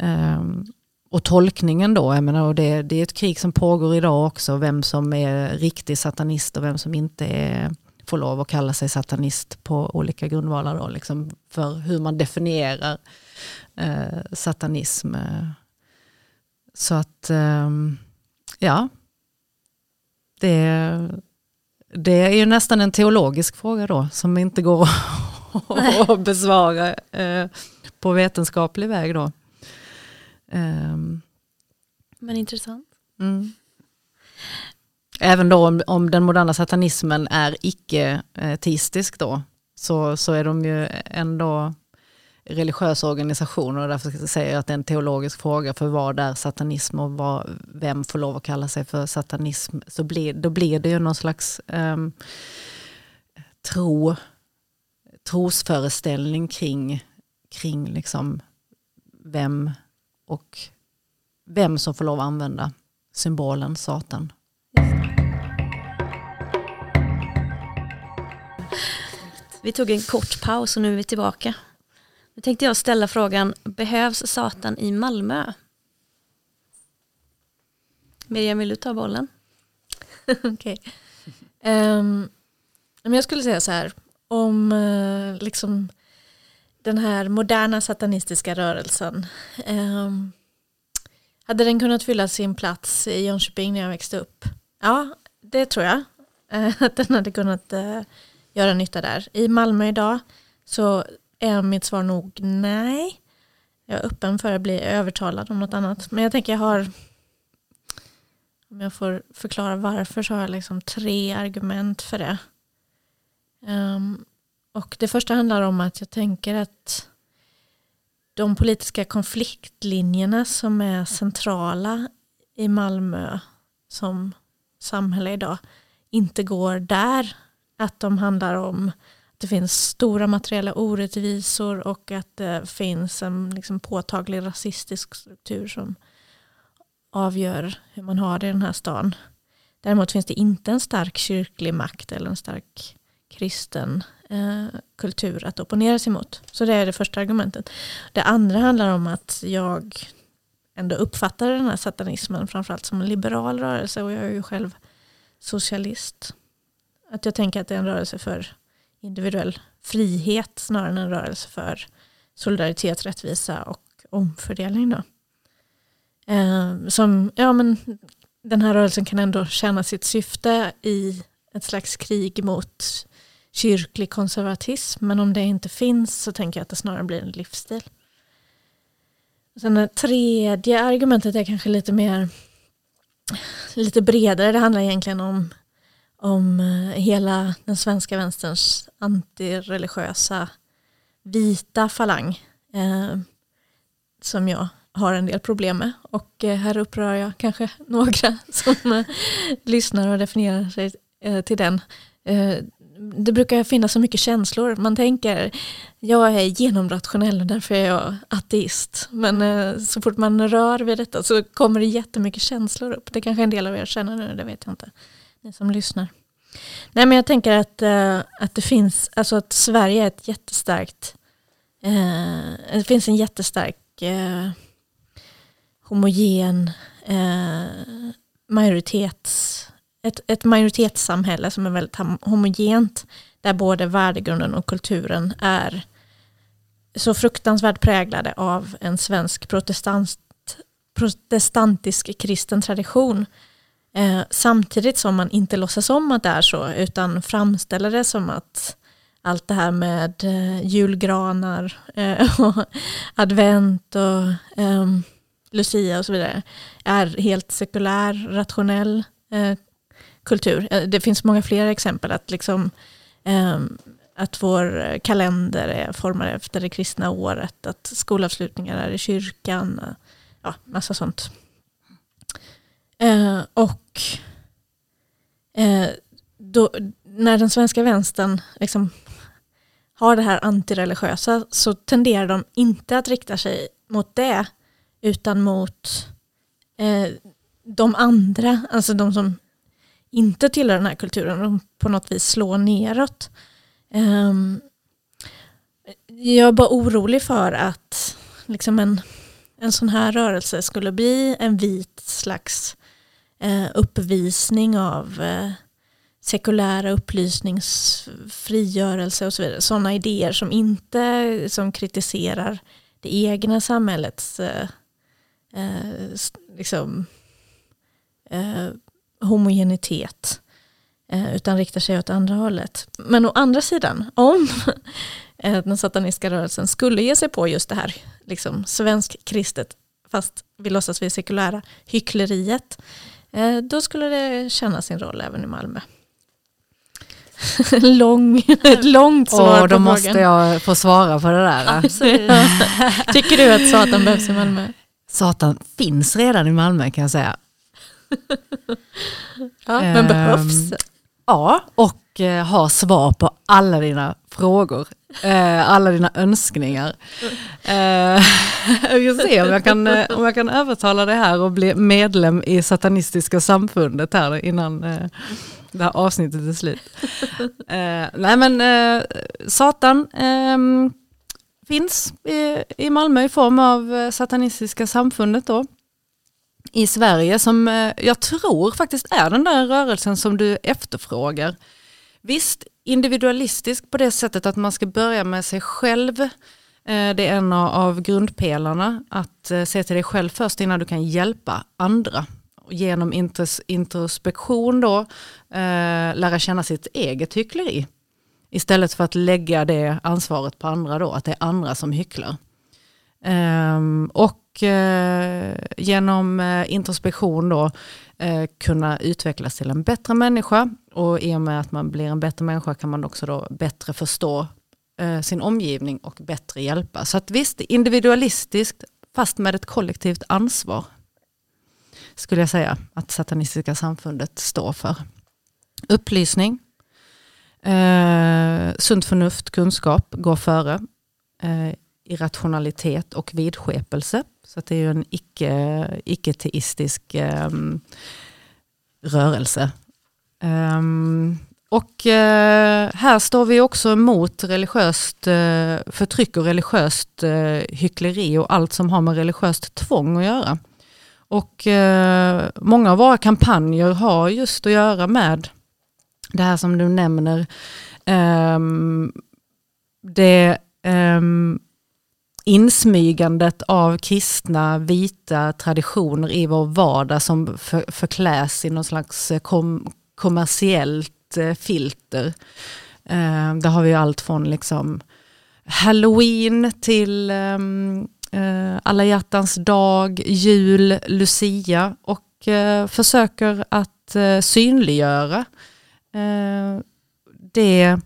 Um, och tolkningen då, jag menar, och det, det är ett krig som pågår idag också, vem som är riktig satanist och vem som inte är, får lov att kalla sig satanist på olika grundvalar. Då, liksom för hur man definierar eh, satanism. Så att, eh, ja, det, det är ju nästan en teologisk fråga då, som inte går [LAUGHS] att besvara eh, på vetenskaplig väg då. Um, Men intressant. Mm. Även då om, om, den moderna satanismen är icke-teistisk då, så, så är de ju ändå religiösa organisationer och därför säger jag att det är en teologisk fråga för vad är satanism och vad, vem får lov att kalla sig för satanism. Så blir, då blir det ju någon slags um, tro, trosföreställning kring, kring liksom vem och vem som får lov att använda symbolen Satan. Vi tog en kort paus och nu är vi tillbaka. Nu tänkte jag ställa frågan, behövs Satan i Malmö? Miriam, vill du ta bollen? [LAUGHS] Okej. Um, jag skulle säga så här, om uh, liksom den här moderna satanistiska rörelsen. Um, hade den kunnat fylla sin plats i Jönköping när jag växte upp? Ja, det tror jag. Eh, att den hade kunnat eh, göra nytta där. I Malmö idag så är mitt svar nog nej. Jag är öppen för att bli övertalad om något annat. Men jag tänker jag har, om jag får förklara varför, så har jag liksom tre argument för det. Um, och det första handlar om att jag tänker att de politiska konfliktlinjerna som är centrala i Malmö som samhälle idag inte går där. Att de handlar om att det finns stora materiella orättvisor och att det finns en liksom påtaglig rasistisk struktur som avgör hur man har det i den här stan. Däremot finns det inte en stark kyrklig makt eller en stark kristen eh, kultur att opponera sig mot. Så det är det första argumentet. Det andra handlar om att jag ändå uppfattar den här satanismen framförallt som en liberal rörelse och jag är ju själv socialist. Att jag tänker att det är en rörelse för individuell frihet snarare än en rörelse för solidaritet, rättvisa och omfördelning. Då. Eh, som, ja, men den här rörelsen kan ändå tjäna sitt syfte i ett slags krig mot kyrklig konservatism. Men om det inte finns så tänker jag att det snarare blir en livsstil. Sen det tredje argumentet är kanske lite mer lite bredare. Det handlar egentligen om, om eh, hela den svenska vänsterns antireligiösa vita falang. Eh, som jag har en del problem med. Och eh, här upprör jag kanske [LAUGHS] några som eh, lyssnar och definierar sig eh, till den. Eh, det brukar finnas så mycket känslor. Man tänker, jag är genomrationell och därför är jag ateist. Men eh, så fort man rör vid detta så kommer det jättemycket känslor upp. Det kanske en del av er känner nu, det vet jag inte. Ni som lyssnar. Nej men jag tänker att, eh, att det finns, alltså att Sverige är ett jättestarkt, eh, det finns en jättestark eh, homogen eh, majoritets ett, ett majoritetssamhälle som är väldigt homogent, där både värdegrunden och kulturen är så fruktansvärt präglade av en svensk protestant, protestantisk kristen tradition. Eh, samtidigt som man inte låtsas om att det är så, utan framställer det som att allt det här med eh, julgranar [LAUGHS] eh, och advent och eh, Lucia och så vidare är helt sekulär, rationell eh, kultur. Eh, det finns många fler exempel att liksom ehm, att vår kalender är formad efter det kristna året, att skolavslutningar är i kyrkan, eh, ja, massa sånt. Eh, och eh, då, när den svenska vänstern liksom har det här antireligiösa så tenderar de inte att rikta sig mot det utan mot eh, de andra, alltså de som inte tillhör den här kulturen och på något vis slår neråt. Um, jag är bara orolig för att liksom en, en sån här rörelse skulle bli en vit slags eh, uppvisning av eh, sekulära upplysningsfrigörelse och så vidare. Sådana idéer som inte som kritiserar det egna samhällets eh, eh, liksom, eh, homogenitet eh, utan riktar sig åt andra hållet. Men å andra sidan, om [LAUGHS] den satanistiska rörelsen skulle ge sig på just det här liksom, svensk kristet, fast vi låtsas vi är sekulära, hyckleriet, eh, då skulle det känna sin roll även i Malmö. [LAUGHS] Lång, [LAUGHS] långt svar Åh, då måste jag få svara på det där. Tycker du att Satan behövs i Malmö? Satan finns redan i Malmö kan jag säga. Ja, men um, behövs? Ja, och eh, har svar på alla dina frågor. Eh, alla dina önskningar. Eh, [LAUGHS] jag ska se om jag, kan, om jag kan övertala dig här och bli medlem i satanistiska samfundet här innan eh, det här avsnittet är slut. Nej men Satan ehm, finns i, i Malmö i form av satanistiska samfundet då i Sverige som eh, jag tror faktiskt är den där rörelsen som du efterfrågar. Visst, individualistisk på det sättet att man ska börja med sig själv. Eh, det är en av grundpelarna, att eh, se till dig själv först innan du kan hjälpa andra. Genom introspektion då, lära känna sitt eget hyckleri. Istället för att lägga det ansvaret på andra då, att det är andra som hycklar. Ehm, och och eh, genom eh, introspektion då eh, kunna utvecklas till en bättre människa. Och i och med att man blir en bättre människa kan man också då bättre förstå sin omgivning och bättre hjälpa. Så att visst, individualistiskt fast med ett kollektivt ansvar skulle jag säga att Satanistiska samfundet står för. Upplysning, Eh, sunt förnuft, kunskap går före. Eh, irrationalitet och vidskepelse. Så det är ju en icke-teistisk eh, rörelse. Um, och eh, här står vi också emot religiöst eh, förtryck och religiöst eh, hyckleri och allt som har med religiöst tvång att göra. Och eh, många av våra kampanjer har just att göra med det här som du nämner, um, det um, insmygandet av kristna vita traditioner i vår vardag som för, förkläs i någon slags eh, kom, kommersiellt eh, filter. Eh, där har vi allt från liksom halloween till ehm, eh, alla hjärtans dag, jul, lucia och eh, försöker att eh, synliggöra Eh, det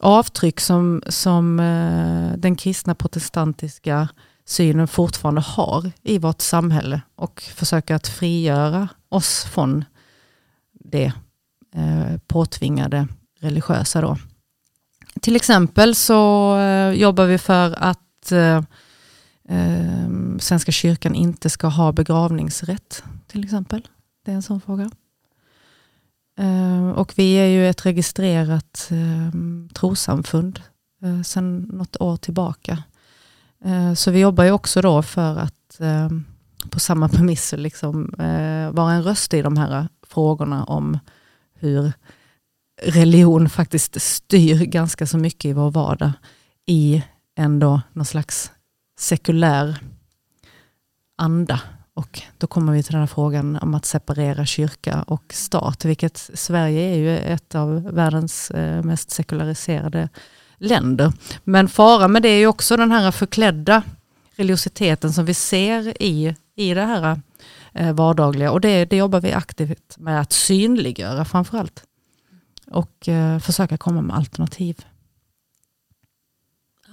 avtryck som, som eh, den kristna protestantiska synen fortfarande har i vårt samhälle och försöka att frigöra oss från det eh, påtvingade religiösa. Då. Till exempel så eh, jobbar vi för att Svenska kyrkan inte ska ha begravningsrätt. till exempel. Det är en sån fråga. Eh, och vi är ju ett registrerat ehm, trosamfund eh, sedan något år tillbaka. Eh, så vi jobbar ju också då för att ehm, på samma [LAUGHS] premisser liksom, vara en röst i de här frågorna om hur religion faktiskt styr [LAUGHS] ganska så mycket i vår vardag i ändå någon slags sekulär anda och då kommer vi till den här frågan om att separera kyrka och stat, vilket Sverige är ju ett av världens eh, mest sekulariserade länder. Men fara med det är ju också den här förklädda religiositeten som vi ser i, i det här eh, vardagliga. Och det, det jobbar vi aktivt med att synliggöra framförallt. Och eh, försöka komma med alternativ.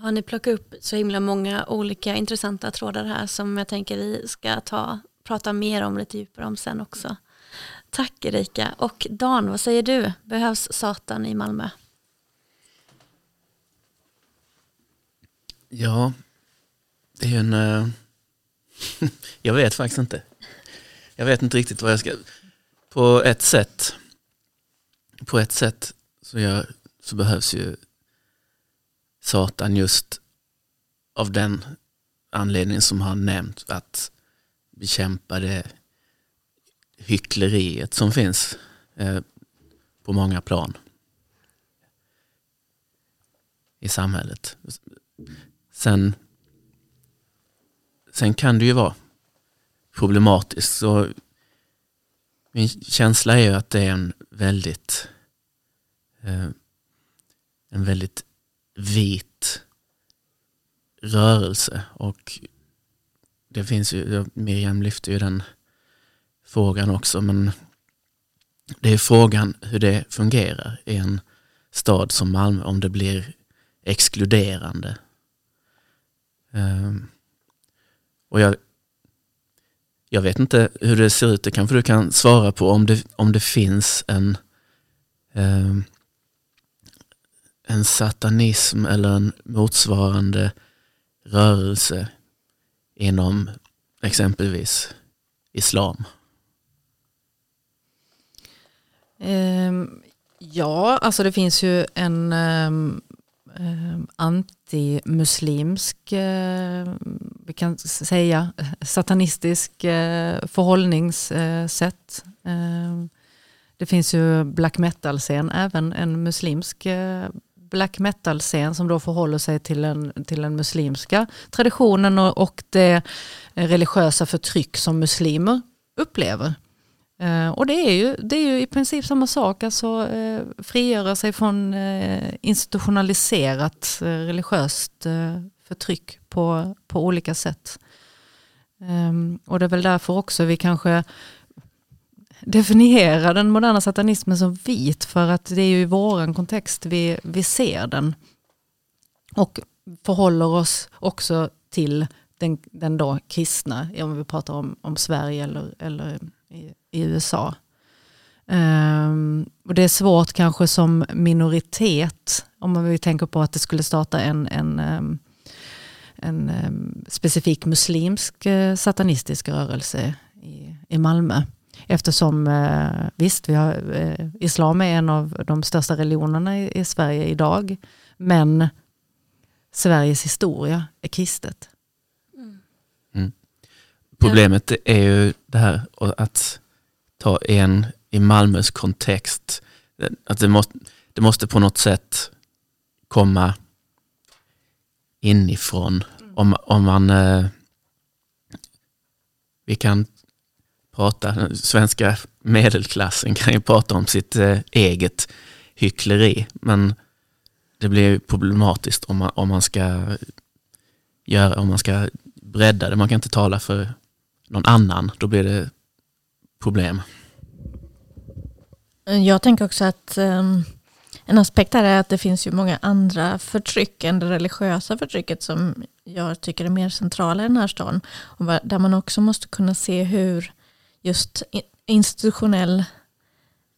Har ni plockat upp så himla många olika intressanta trådar här som jag tänker vi ska ta, prata mer om lite djupare om sen också. Tack Erika. Och Dan, vad säger du? Behövs Satan i Malmö? Ja, det är en... Uh, [LAUGHS] jag vet faktiskt inte. Jag vet inte riktigt vad jag ska... På ett sätt, på ett sätt så, jag, så behövs ju Satan just av den anledning som har nämnt att bekämpa det hyckleriet som finns eh, på många plan i samhället. Sen, sen kan det ju vara problematiskt. Så min känsla är ju att det är en väldigt eh, en väldigt vit rörelse och det finns ju, Miriam lyfte ju den frågan också men det är frågan hur det fungerar i en stad som Malmö om det blir exkluderande. Um, och jag, jag vet inte hur det ser ut, det kanske du kan svara på om det, om det finns en um, en satanism eller en motsvarande rörelse inom exempelvis islam? Um, ja, alltså det finns ju en um, um, antimuslimsk, uh, vi kan säga eh, satanistisk uh, förhållningssätt. Uh, det finns ju black metal-scen, även en muslimsk black metal-scen som då förhåller sig till den, till den muslimska traditionen och, och det religiösa förtryck som muslimer upplever. Eh, och det är, ju, det är ju i princip samma sak, alltså eh, frigöra sig från eh, institutionaliserat eh, religiöst eh, förtryck på, på olika sätt. Ehm, och det är väl därför också vi kanske definiera den moderna satanismen som vit för att det är ju i våran kontext vi, vi ser den. Och förhåller oss också till den, den då kristna, om vi pratar om, om Sverige eller, eller i, i USA. Um, och det är svårt kanske som minoritet, om man vill tänka på att det skulle starta en, en, um, en um, specifik muslimsk uh, satanistisk rörelse i, i Malmö. Eftersom eh, visst, vi har, eh, islam är en av de största religionerna i, i Sverige idag. Men Sveriges historia är kristet. Mm. mm. Problemet är ju det här att ta en i Malmös kontext. Att det måste, det måste på något sätt komma inifrån. Mm. Om, om man... Eh, vi kan prata, svenska medelklassen kan ju prata om sitt eh, eget hyckleri. Men det blir problematiskt om man, om man ska göra, om man ska bredda det. Man kan inte tala för någon annan, då blir det problem. Eh, jag tänker också att um, en aspekt här är att det finns ju många andra förtryck än det religiösa förtrycket som jag tycker är mer centrala i den här staden. Och där man också måste kunna se hur just institutionell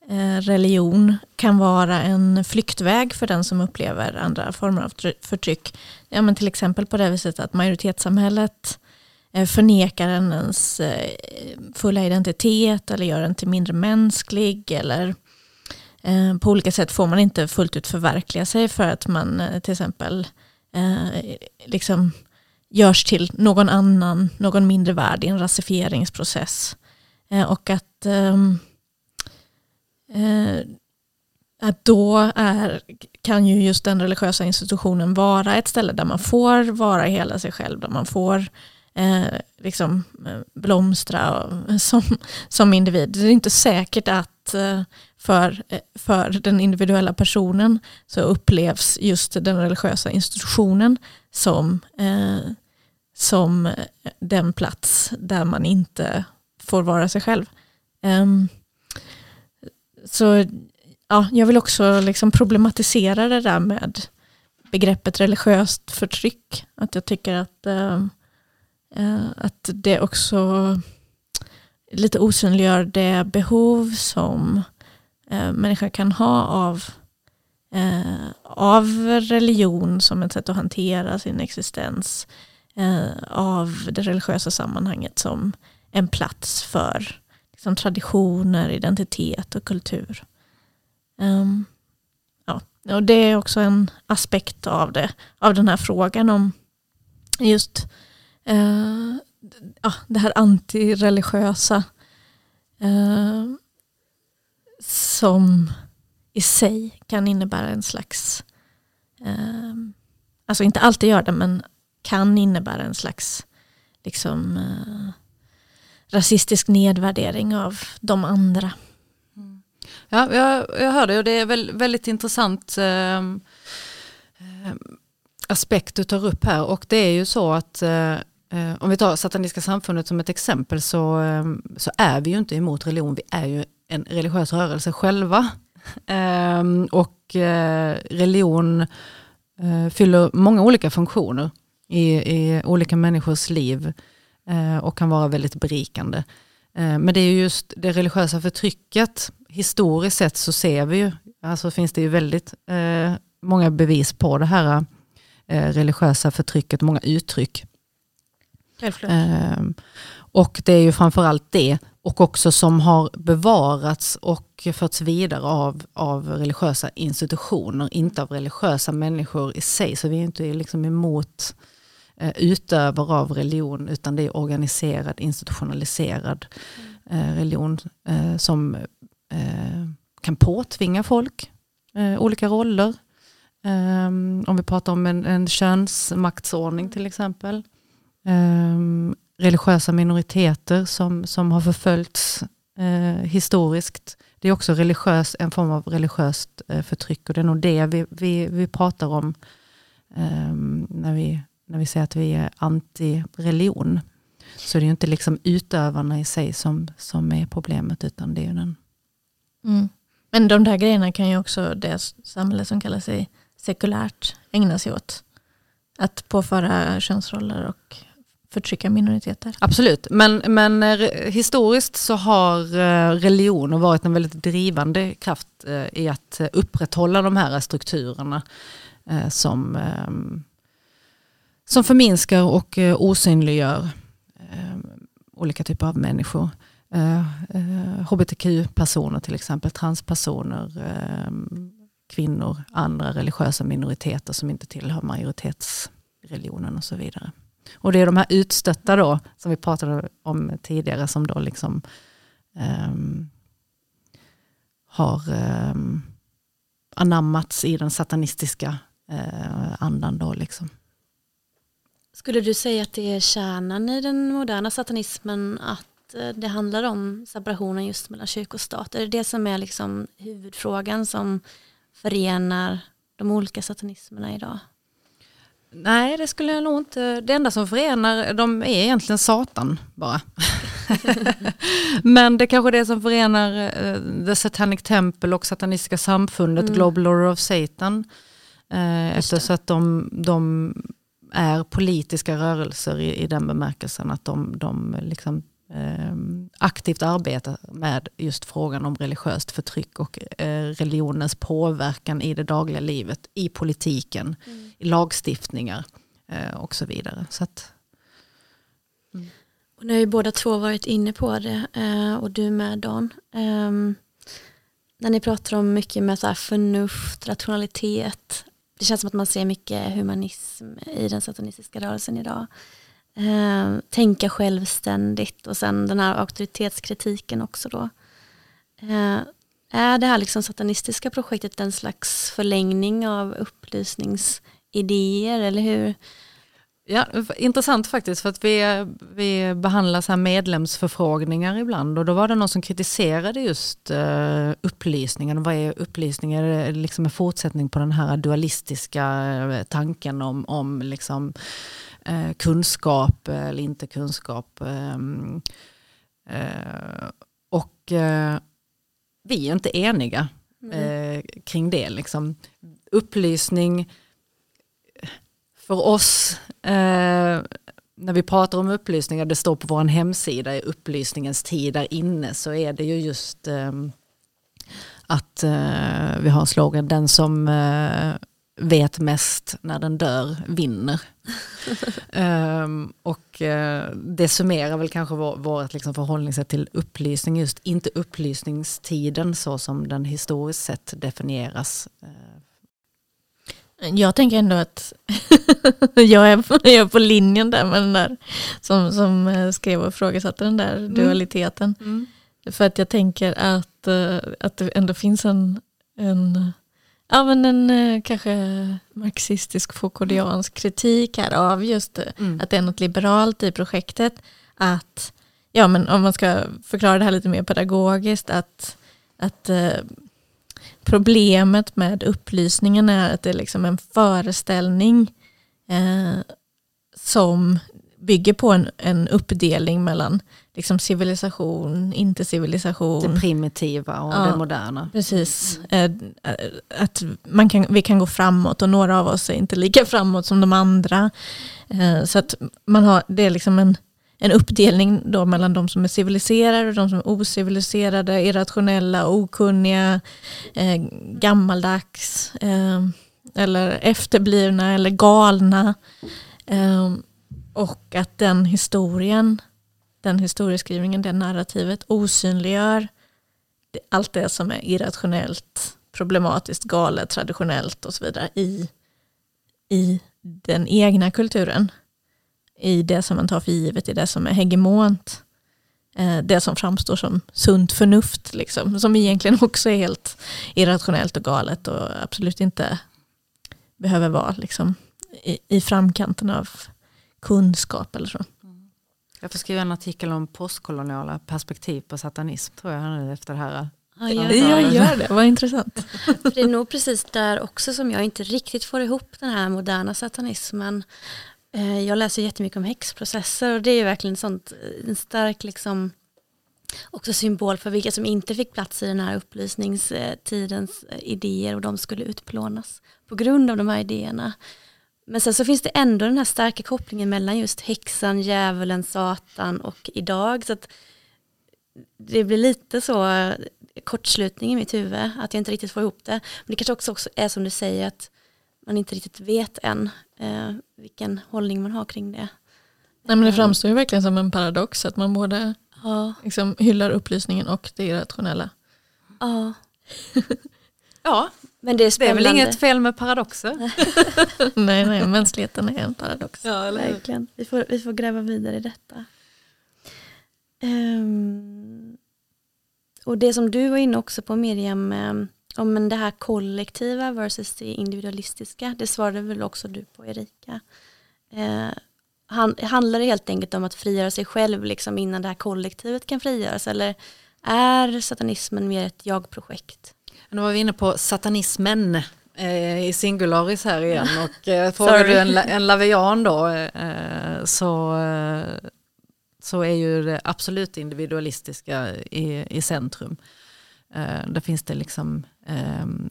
eh, religion kan vara en flyktväg för den som upplever andra former av förtryck. Ja, men till exempel på det viset att majoritetssamhället eh, förnekar en ens eh, fulla identitet eller gör en till mindre mänsklig eller på olika sätt får man inte fullt ut förverkliga sig för att man till exempel liksom görs till någon annan, någon mindre värd i en rasifieringsprocess. Eh, och att, ehm, eh, att då är, kan ju just den religiösa institutionen vara ett ställe där man får vara hela sig själv, där man får eh, liksom eh, blomstra [LAUGHS] som, som individ. Det är inte säkert att eh, för, för den individuella personen så upplevs just den religiösa institutionen som, eh, som den plats där man inte får vara sig själv. Um, så ja, jag vill också liksom problematisera det där med begreppet religiöst förtryck. Att jag tycker att, uh, uh, att det också lite osynliggör det behov som uh, människor kan ha av, eh, av religion som ett sätt att hantera sin existens. Eh, av det religiösa sammanhanget som en plats för liksom, traditioner, identitet och kultur. Um, ja. och det är också en aspekt av, det, av den här frågan om just uh, ja, det här antireligiösa uh, som i sig kan innebära en slags, eh, alltså inte alltid gör det, men kan innebära en slags liksom, eh, rasistisk nedvärdering av de andra. Ja, jag, jag hör det och det är väldigt, väldigt intressant eh, eh, aspekt du tar upp här och det är ju så att eh, eh, om vi tar Sataniska samfundet som ett exempel så, eh, så är vi ju inte emot religion, vi är ju en religiös rörelse själva. [LAUGHS] Ehm, och eh, religion eh, fyller många olika funktioner i, i olika människors liv eh, och kan vara väldigt berikande. Men det är just det religiösa förtrycket, historiskt sett så ser vi ju, alltså finns det ju väldigt många bevis på det här religiösa förtrycket, många uttryck. Självklart. Och det är ju framförallt det och också som har bevarats och förts vidare av, av religiösa institutioner, inte av religiösa människor i sig. Så vi är inte liksom emot eh, utövare av religion utan det är organiserad, institutionaliserad eh, religion eh, som eh, kan påtvinga folk eh, olika roller. Eh, om vi pratar om en, en könsmaktsordning till exempel religiösa minoriteter som, som har förföljts eh, historiskt. Det är också religiös, en form av religiöst eh, förtryck och det är nog det vi, vi, vi pratar om eh, när, vi, när vi säger att vi är anti-religion. Så det är ju inte liksom utövarna i sig som, som är problemet utan det är den. Mm. Men de där grejerna kan ju också det samhälle som kallar sig sekulärt ägna sig åt. Att påföra könsroller och förtrycka minoriteter. Absolut, men, men eh, historiskt så har eh, religion varit en väldigt drivande kraft eh, i att upprätthålla de här strukturerna som, som förminskar och eh, osynliggör eh, olika typer av människor. Eh, HBTQ-personer till exempel, transpersoner, kvinnor, andra religiösa minoriteter som inte tillhör majoritetsreligionen och så vidare. Och det är de här utstötta då, som vi pratade om tidigare, som då liksom um, har um, anammats i den satanistiska uh, andan. Då liksom. Skulle du säga att det är kärnan i den moderna satanismen att eh, det handlar om separationen just mellan kyrka och stat? Är det det som är liksom huvudfrågan som förenar de olika satanismerna idag? Nej, det skulle jag nog inte. Det enda som förenar dem är egentligen Satan bara. [LAUGHS] Men det kanske är det som förenar uh, The Satanic Temple och Satanistiska samfundet, mm. Global Order of Satan. Uh, eftersom att de, de, är politiska rörelser i, i den bemärkelsen att de, de liksom eh, aktivt arbetar med just frågan om religiöst förtryck och eh, religionens påverkan i det dagliga livet, i politiken, mm. i lagstiftningar eh, och så vidare. Så att, mm. och nu har ju båda två varit inne på det eh, och du med Dan. Ehm, när ni pratar om mycket med så förnuft, rationalitet, det känns som att man ser mycket humanism i den satanistiska rörelsen idag. Eh, tänka självständigt och sen den här auktoritetskritiken också då. Eh, är det här liksom satanistiska projektet en slags förlängning av upplysningsidéer eller hur? Ja, intressant faktiskt för att vi, vi behandlar så här medlemsförfrågningar ibland och då var det någon som kritiserade just uh, upplysningen. Vad är upplysning? Är det liksom en fortsättning på den här dualistiska uh, tanken om, om liksom, uh, kunskap eller inte kunskap? Um, och vi är inte eniga mm. kring det. Liksom. Upplysning för oss, eh, när vi pratar om upplysningar, det står på vår hemsida i upplysningens tid där inne, så är det ju just eh, att eh, vi har slogan, den som eh, vet mest när den dör vinner. um, [LAUGHS] och uh, det summerar väl kanske vår, vårt liksom förhållningssätt till upplysning, just inte upplysningstiden så som den historiskt sett definieras. Uh, Jag tänker ändå att [LAUGHS] jag, är på, jag är på linjen där med den där som, som eh, skrev och ifrågasatte den där Mm. dualiteten. För att jag tänker att, eh, att det ändå finns en, en, ja, men en eh, kanske marxistisk foucauldiansk kritik här av just Mm. att det är något liberalt i projektet. Att, ja men om man ska förklara det här lite mer pedagogiskt, att, att problemet med upplysningen är att det är liksom en föreställning eh, som bygger på en, en uppdelning mellan liksom civilisation, inte civilisation. Det primitiva och Ja. det moderna. Precis. Eh, Att man kan, vi kan gå framåt och några av oss är inte lika framåt som de andra. Eh, Så att man har, det är liksom en, en uppdelning då mellan de som är civiliserade och de som är ociviliserade, irrationella, okunniga, eh, gammaldags, eh, eller efterblivna eller galna. Eh, Och att den historien, den historieskrivningen, det narrativet osynliggör allt det som är irrationellt, problematiskt, galet, traditionellt och så vidare i, i den egna kulturen. I det som man tar för givet, i det som är hegemont. Eh, Det som framstår som sunt förnuft, liksom, som egentligen [LAUGHS] också är helt irrationellt och galet och absolut inte behöver vara liksom, i, i framkanten av kunskap eller så. Jag får skriva en artikel om postkoloniala perspektiv på satanism tror jag nu efter det här. Ja, Ja, jag, Jag gör det, vad intressant. [LAUGHS] För det är nog precis där också som jag inte riktigt får ihop den här moderna satanismen. Eh, jag läser jättemycket om häxprocesser och det är ju verkligen sånt, eh, en stark liksom, också symbol för vilka som inte fick plats i den här upplysningstidens eh, idéer och de skulle utplånas på grund av de här idéerna. Men sen så finns det ändå den här starka kopplingen mellan just häxan, djävulen, satan och idag. Så att det blir lite så kortslutning i mitt huvud, att jag inte riktigt får ihop det. Men det kanske också, också är som du säger, att man inte riktigt vet än eh, vilken hållning man har kring det. Nej, men det framstår ju verkligen som en paradox att man både Ja, liksom hyllar upplysningen och det irrationella. ja. [LAUGHS] Ja, men det är det är spännande. väl inget fel med paradoxer. [LAUGHS] nej, nej, mänskligheten är en paradox. Ja? Verkligen. Vi får, vi får gräva vidare i detta. Ehm, och det som du var inne också på Miriam, um, om men det här kollektiva versus det individualistiska, det svarade väl också du på Erika. Uh, han, handlar det helt enkelt om att frigöra sig själv liksom innan det här kollektivet kan frigöras eller är satanismen mer ett jag-projekt? Nu var vi inne på satanismen eh, i singularis här igen [LAUGHS] och eh, frågar du en, en lavian då eh, så, eh, så är ju det absolut individualistiska i, i centrum. Eh, där finns det liksom eh,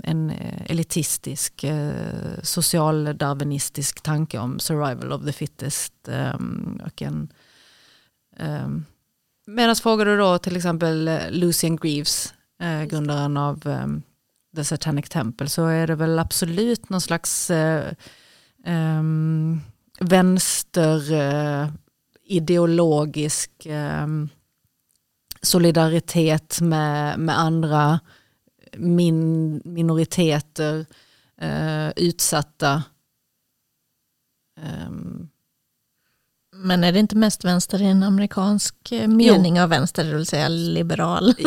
en elitistisk eh, socialdarwinistisk tanke om survival of the fittest eh, och en eh, Medan frågar du då till exempel eh, Lucian Greaves, eh, grundaren av eh, The Satanic Temple, så är det väl absolut någon slags eh, ehm, vänster eh, ideologisk eh, solidaritet med, med andra min, minoriteter, eh, utsatta. Ehm, Men är det inte mest vänster i en amerikansk eh, mening av vänster, det vill säga liberal? [LAUGHS]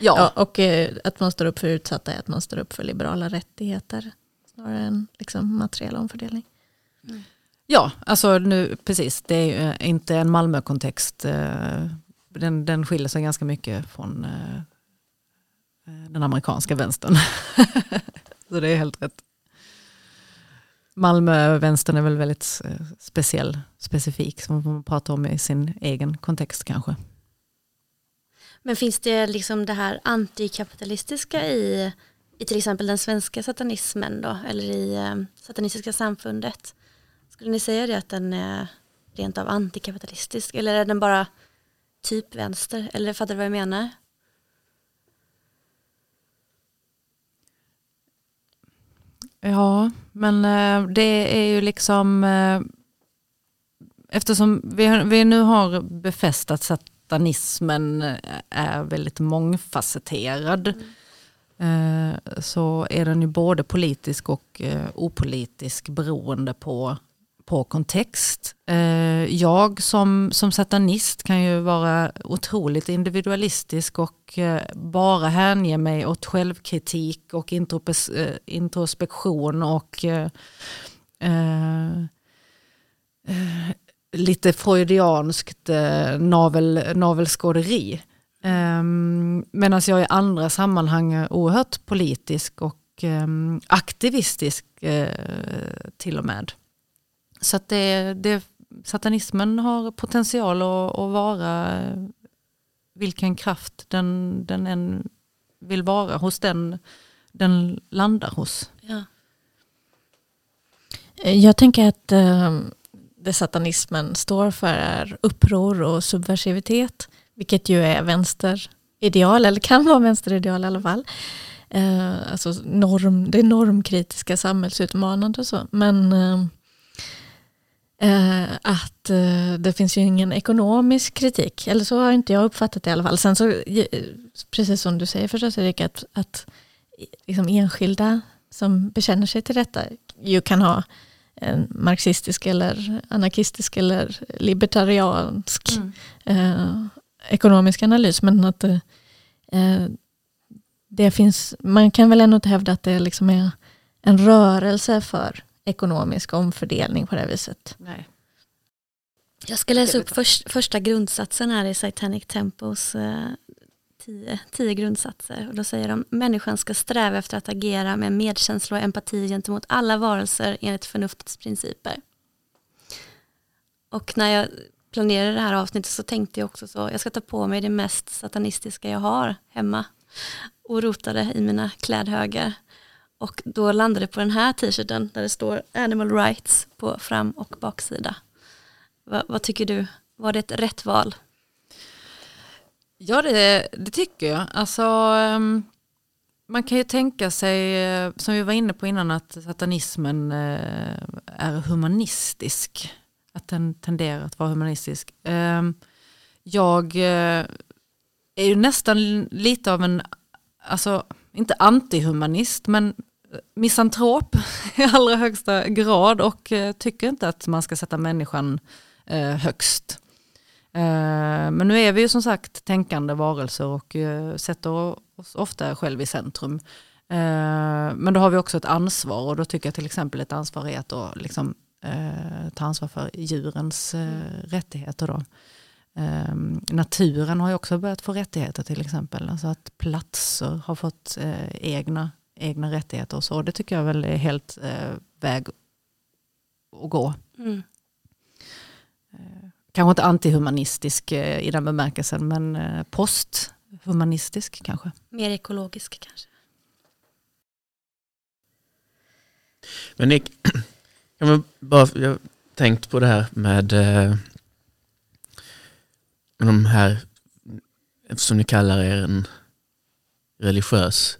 ja, Ja, och eh, att man står upp för utsatta är att man står upp för liberala rättigheter snarare än liksom, materiell omfördelning. Ja, alltså nu precis. Det är ju eh, inte en Malmö-kontext. Den, den skiljer sig ganska mycket från Eh, den amerikanska vänstern. [LAUGHS] Så det är helt rätt. Malmö-vänstern är väl väldigt eh, speciell, specifik, som man pratar om i sin egen kontext kanske. Men finns det liksom det här antikapitalistiska i, i till exempel den svenska satanismen då, eller i eh, satanistiska samfundet? Skulle ni säga det att den är rent av antikapitalistisk eller är den bara typ vänster? Eller fattar du vad jag menar? Ja, men eh, det är ju liksom eh, eftersom vi, vi nu har befäst att satanismen eh, är väldigt mångfacetterad eh, så är den ju både politisk och opolitisk beroende på, på kontext. Eh, jag som, som satanist kan ju vara otroligt individualistisk och eh, bara hänge mig åt självkritik och eh, introspektion och lite freudianskt navel, navelskåderi. Ehm, medan jag i andra sammanhang är oerhört politisk och ehm, aktivistisk till och med. Så att det, det, satanismen har potential att, att vara vilken kraft den, den än vill vara hos den den landar hos. Ja. Jag tänker att uh, det satanismen står för är uppror och subversivitet. Vilket ju är vänsterideal, eller kan vara vänsterideal i alla fall. Uh, alltså norm, det normkritiska samhällsutmanande och så. Men att det finns ju ingen ekonomisk kritik. Eller så har inte jag uppfattat det i alla fall. Sen så, precis som du säger förstås Erik, att, att liksom enskilda som bekänner sig till detta ju kan ha en marxistisk eller anarkistisk eller libertariansk mm. eh, ekonomisk analys. Men att eh, det finns, man kan väl ändå inte hävda att det liksom är en rörelse för ekonomisk omfördelning på det viset. Nej. Jag ska läsa upp först, första grundsatsen här i Satanic Tempos eh, tio, tio grundsatser. Och då säger de människan ska sträva efter att agera med medkänsla och empati gentemot alla varelser enligt förnuftets principer. Och när jag planerade det här avsnittet så tänkte jag också så, jag ska ta på mig det mest satanistiska jag har hemma och rotade i mina klädhögar. Och då landade det på den här t-shirten där det står Animal Rights på fram och baksida. Va, vad tycker du? Var det ett rätt val? Ja, det, det tycker jag. Alltså, ehm, man kan ju tänka sig, eh, som vi var inne på innan, att satanismen eh, är humanistisk. Att den tenderar att vara humanistisk. Ehm, jag eh, är ju nästan lite av en, alltså inte antihumanist, men misantrop [LAUGHS] i allra högsta grad och tycker inte att man ska sätta människan högst. Eh, men nu är vi ju som sagt tänkande varelser och eh, sätter oss ofta själv i centrum. Eh, men då har vi också ett ansvar och då tycker jag till exempel ett ansvar är att liksom, ta ansvar för djurens rättigheter. Då. Naturen har ju också börjat få rättigheter till exempel. Alltså att platser har fått egna, egna rättigheter och så. Det tycker jag väl är helt väg att gå. Mm kanske inte antihumanistisk eh, i den bemärkelsen, men eh, posthumanistisk kanske. Mer ekologisk kanske. Men Nick, [CLEARS THROAT] jag, bara, jag har tänkt på det här med, med eh, de här, eftersom ni kallar er en religiös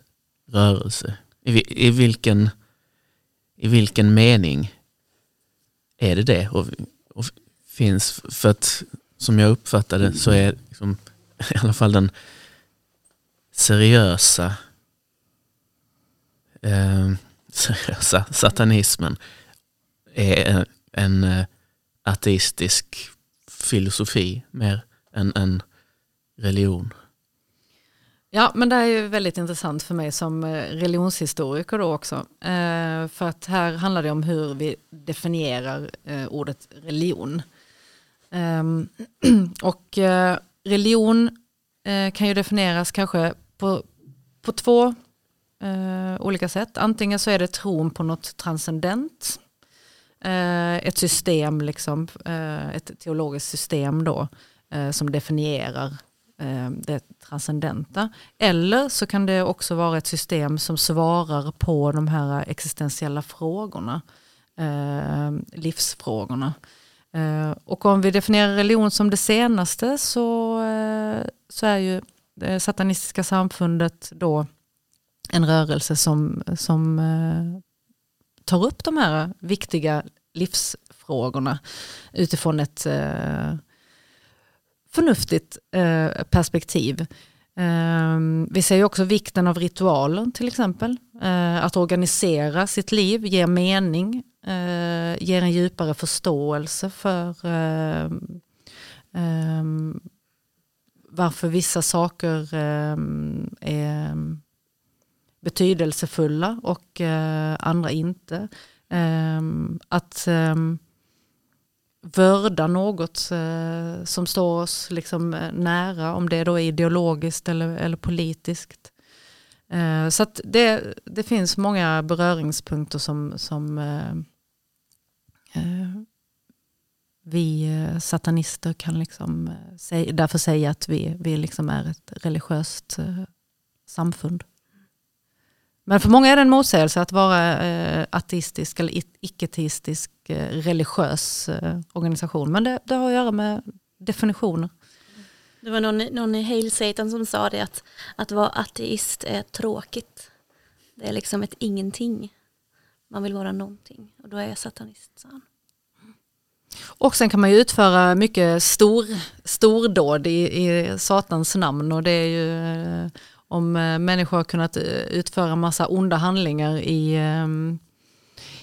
rörelse, i, i, vilken, i vilken mening är det det? Och, och finns. För att som jag uppfattade så är liksom, [LAUGHS] i alla fall den seriösa, eh, [LAUGHS] seriösa satanismen är en, en eh, ateistisk filosofi mer än en religion. Ja, men det är ju väldigt intressant för mig som eh, religionshistoriker då också. Eh, för att här handlar det om hur vi definierar eh, ordet religion. Ehm, [CLEARS THROAT] och religion kan ju definieras kanske på, på två olika sätt. Antingen så är det tron på något transcendent. ett system, liksom, ett teologiskt system då, Eh, som definierar eh, det transcendenta. Eller så kan det också vara ett system som svarar på de här existentiella frågorna, eh, livsfrågorna. Eh, och om vi definierar religion som det senaste så, eh, så är ju det satanistiska samfundet då en rörelse som, som eh, tar upp de här viktiga livsfrågorna utifrån ett förnuftigt eh, perspektiv. Eh, vi ser ju också vikten av ritualer till exempel. Eh, att organisera sitt liv ger mening, eh, ger en djupare förståelse för eh, ehm, varför vissa saker ehm, är betydelsefulla och eh, andra inte. Ehm, att vörda något eh, som står oss liksom eh, nära, om det då är ideologiskt eller, eller politiskt. Eh, så det, det finns många beröringspunkter som, som eh, eh vi eh, satanister kan liksom, därför säga att vi, vi liksom är ett religiöst samfund. Men för många är det en motsägelse att vara eh, ateistisk eller icke-teistisk eh, religiös eh, organisation. Men det, det, har att göra med definitioner. Det var någon, någon i Hail Satan som sa det att, att vara ateist är tråkigt. Det är liksom ett ingenting. Man vill vara någonting och då är jag satanist, sa han. Och sen kan man ju utföra mycket stor, stordåd i, i satans namn och det är ju eh, om människor har kunnat utföra massa onda handlingar i, ehm,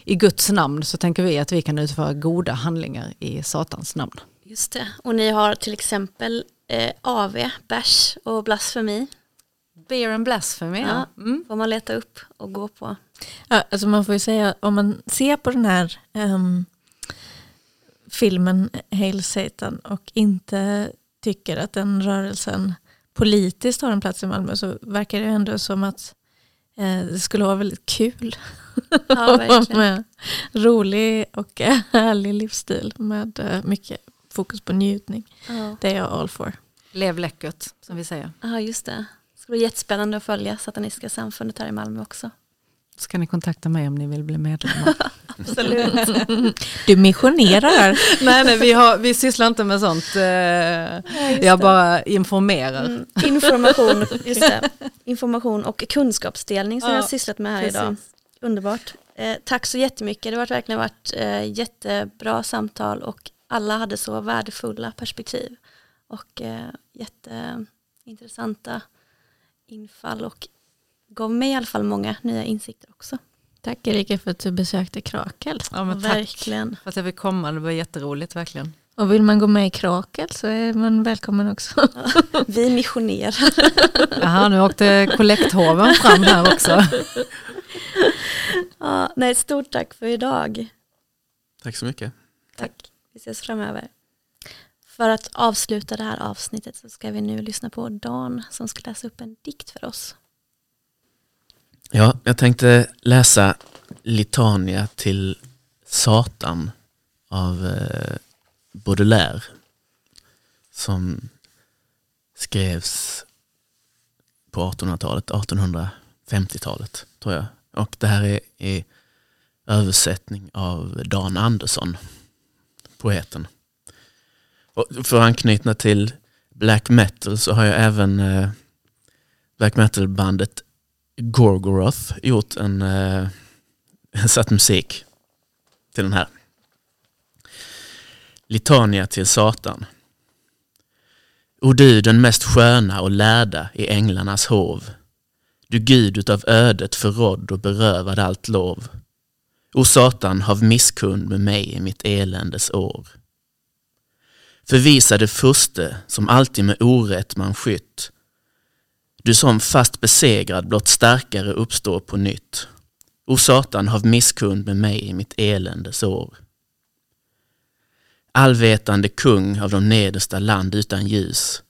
i Guds namn så tänker vi att vi kan utföra goda handlingar i Satans namn. Just det, och ni har till exempel eh, AV, bärs och blasfemi. Beer and blasphemy, ja. Mm. får man leta upp och gå på. Ja, alltså man får ju säga, om man ser på den här um, filmen Hail Satan och inte tycker att den rörelsen politiskt har en plats i Malmö så verkar det ändå som att det skulle vara väldigt kul. Ja, [LAUGHS] med rolig och [LAUGHS] härlig livsstil med eh, mycket fokus på njutning. Ja. Det är jag all for. Lev läckert som vi säger. Ja just det. Det ska bli jättespännande att följa Satanistiska samfundet här i Malmö också. Ska ni kontakta mig om ni vill bli medlemmar. [LAUGHS] Absolut. [LAUGHS] Du missionerar. nej, nej vi, har, vi sysslar inte med sånt. Eh, ja, jag bara informerar. Mm, information, just det. [LAUGHS] information och kunskapsdelning som ja, jag har sysslat med här precis. idag. Underbart. Eh, tack så jättemycket. Det har verkligen varit eh, jättebra samtal och alla hade så värdefulla perspektiv och eh, jätteintressanta infall och gav mig i alla fall många nya insikter också. Tack Erika för att du besökte Krakel. Ja, men verkligen. Tack för att jag fick komma, det var jätteroligt verkligen. Och vill man gå med i Krakel så är man välkommen också. Ja, vi missionerar. [LAUGHS] Jaha, nu åkte kollekthoven fram här också. Ja, nej, stort tack för idag. Tack så mycket. Tack. Vi ses framöver. För att avsluta det här avsnittet så ska vi nu lyssna på Dan som ska läsa upp en dikt för oss. Ja, jag tänkte läsa Litania till Satan av eh, Baudelaire som skrevs på 1800-talet, 1850-talet tror jag. Och det här är, är översättning av Dan Andersson, poeten. Och för att anknyta till black metal så har jag även eh, black metal-bandet Gorgoroth gjort en, eh, satt musik till den här. Litania till Satan. O du den mest sköna och lärda i änglarnas hov. Du Gud utav ödet förrådd och berövad allt lov. O Satan, hav misskund med mig i mitt eländes år. Förvisade furste, som alltid med orätt man skytt, du som fast besegrad blott starkare uppstår på nytt. O Satan, hav misskund med mig i mitt eländes år. Allvetande kung av de nedersta land utan ljus.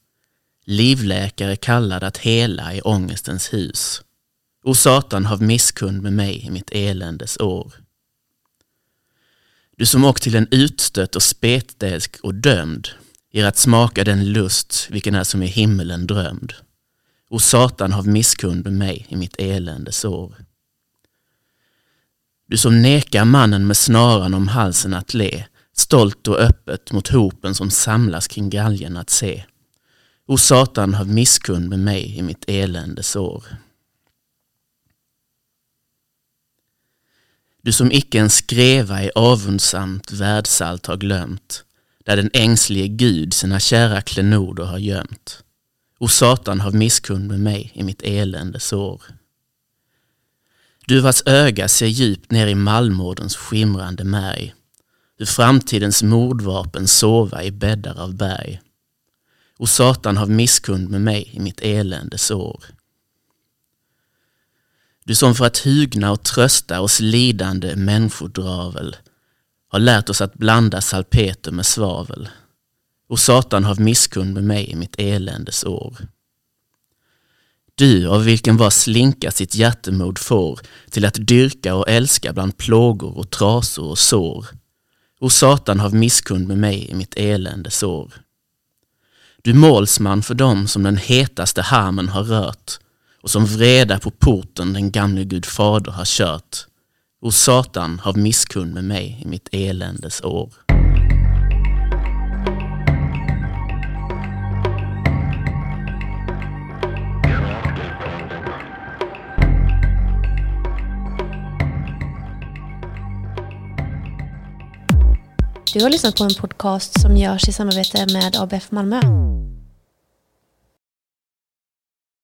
Livläkare kallad att hela i ångestens hus. O Satan, hav misskund med mig i mitt eländes år. Du som åkt till en utstött och spetälsk och dömd, ger att smaka den lust vilken är som i himmelen drömd. O Satan, hav misskund med mig i mitt eländes år. Du som nekar mannen med snaran om halsen att le, stolt och öppet mot hopen som samlas kring galgen att se. O Satan, hav misskund med mig i mitt eländes år. Du som icke en skreva i avundsamt världsalt har glömt, där den ängslige Gud sina kära klenoder har gömt. O Satan, hav misskund med mig i mitt eländes år. Du vars öga ser djupt ner i Malmårdens skimrande märg, hur framtidens mordvapen sova i bäddar av berg. O Satan, hav misskund med mig i mitt eländes år. Du som för att hugna och trösta oss lidande människodravel har lärt oss att blanda salpeter med svavel. Och Satan har misskund med mig i mitt eländes år. Du av vilken var slinka sitt hjärtemod får till att dyrka och älska bland plågor och trasor och sår. O Satan har misskund med mig i mitt eländes år. Du målsman för dem som den hetaste harmen har rört och som vreda på porten den gamle Gud fader har kört. O Satan, hav misskund med mig i mitt eländes år. Du har lyssnat på en podcast som görs i samarbete med ABF Malmö.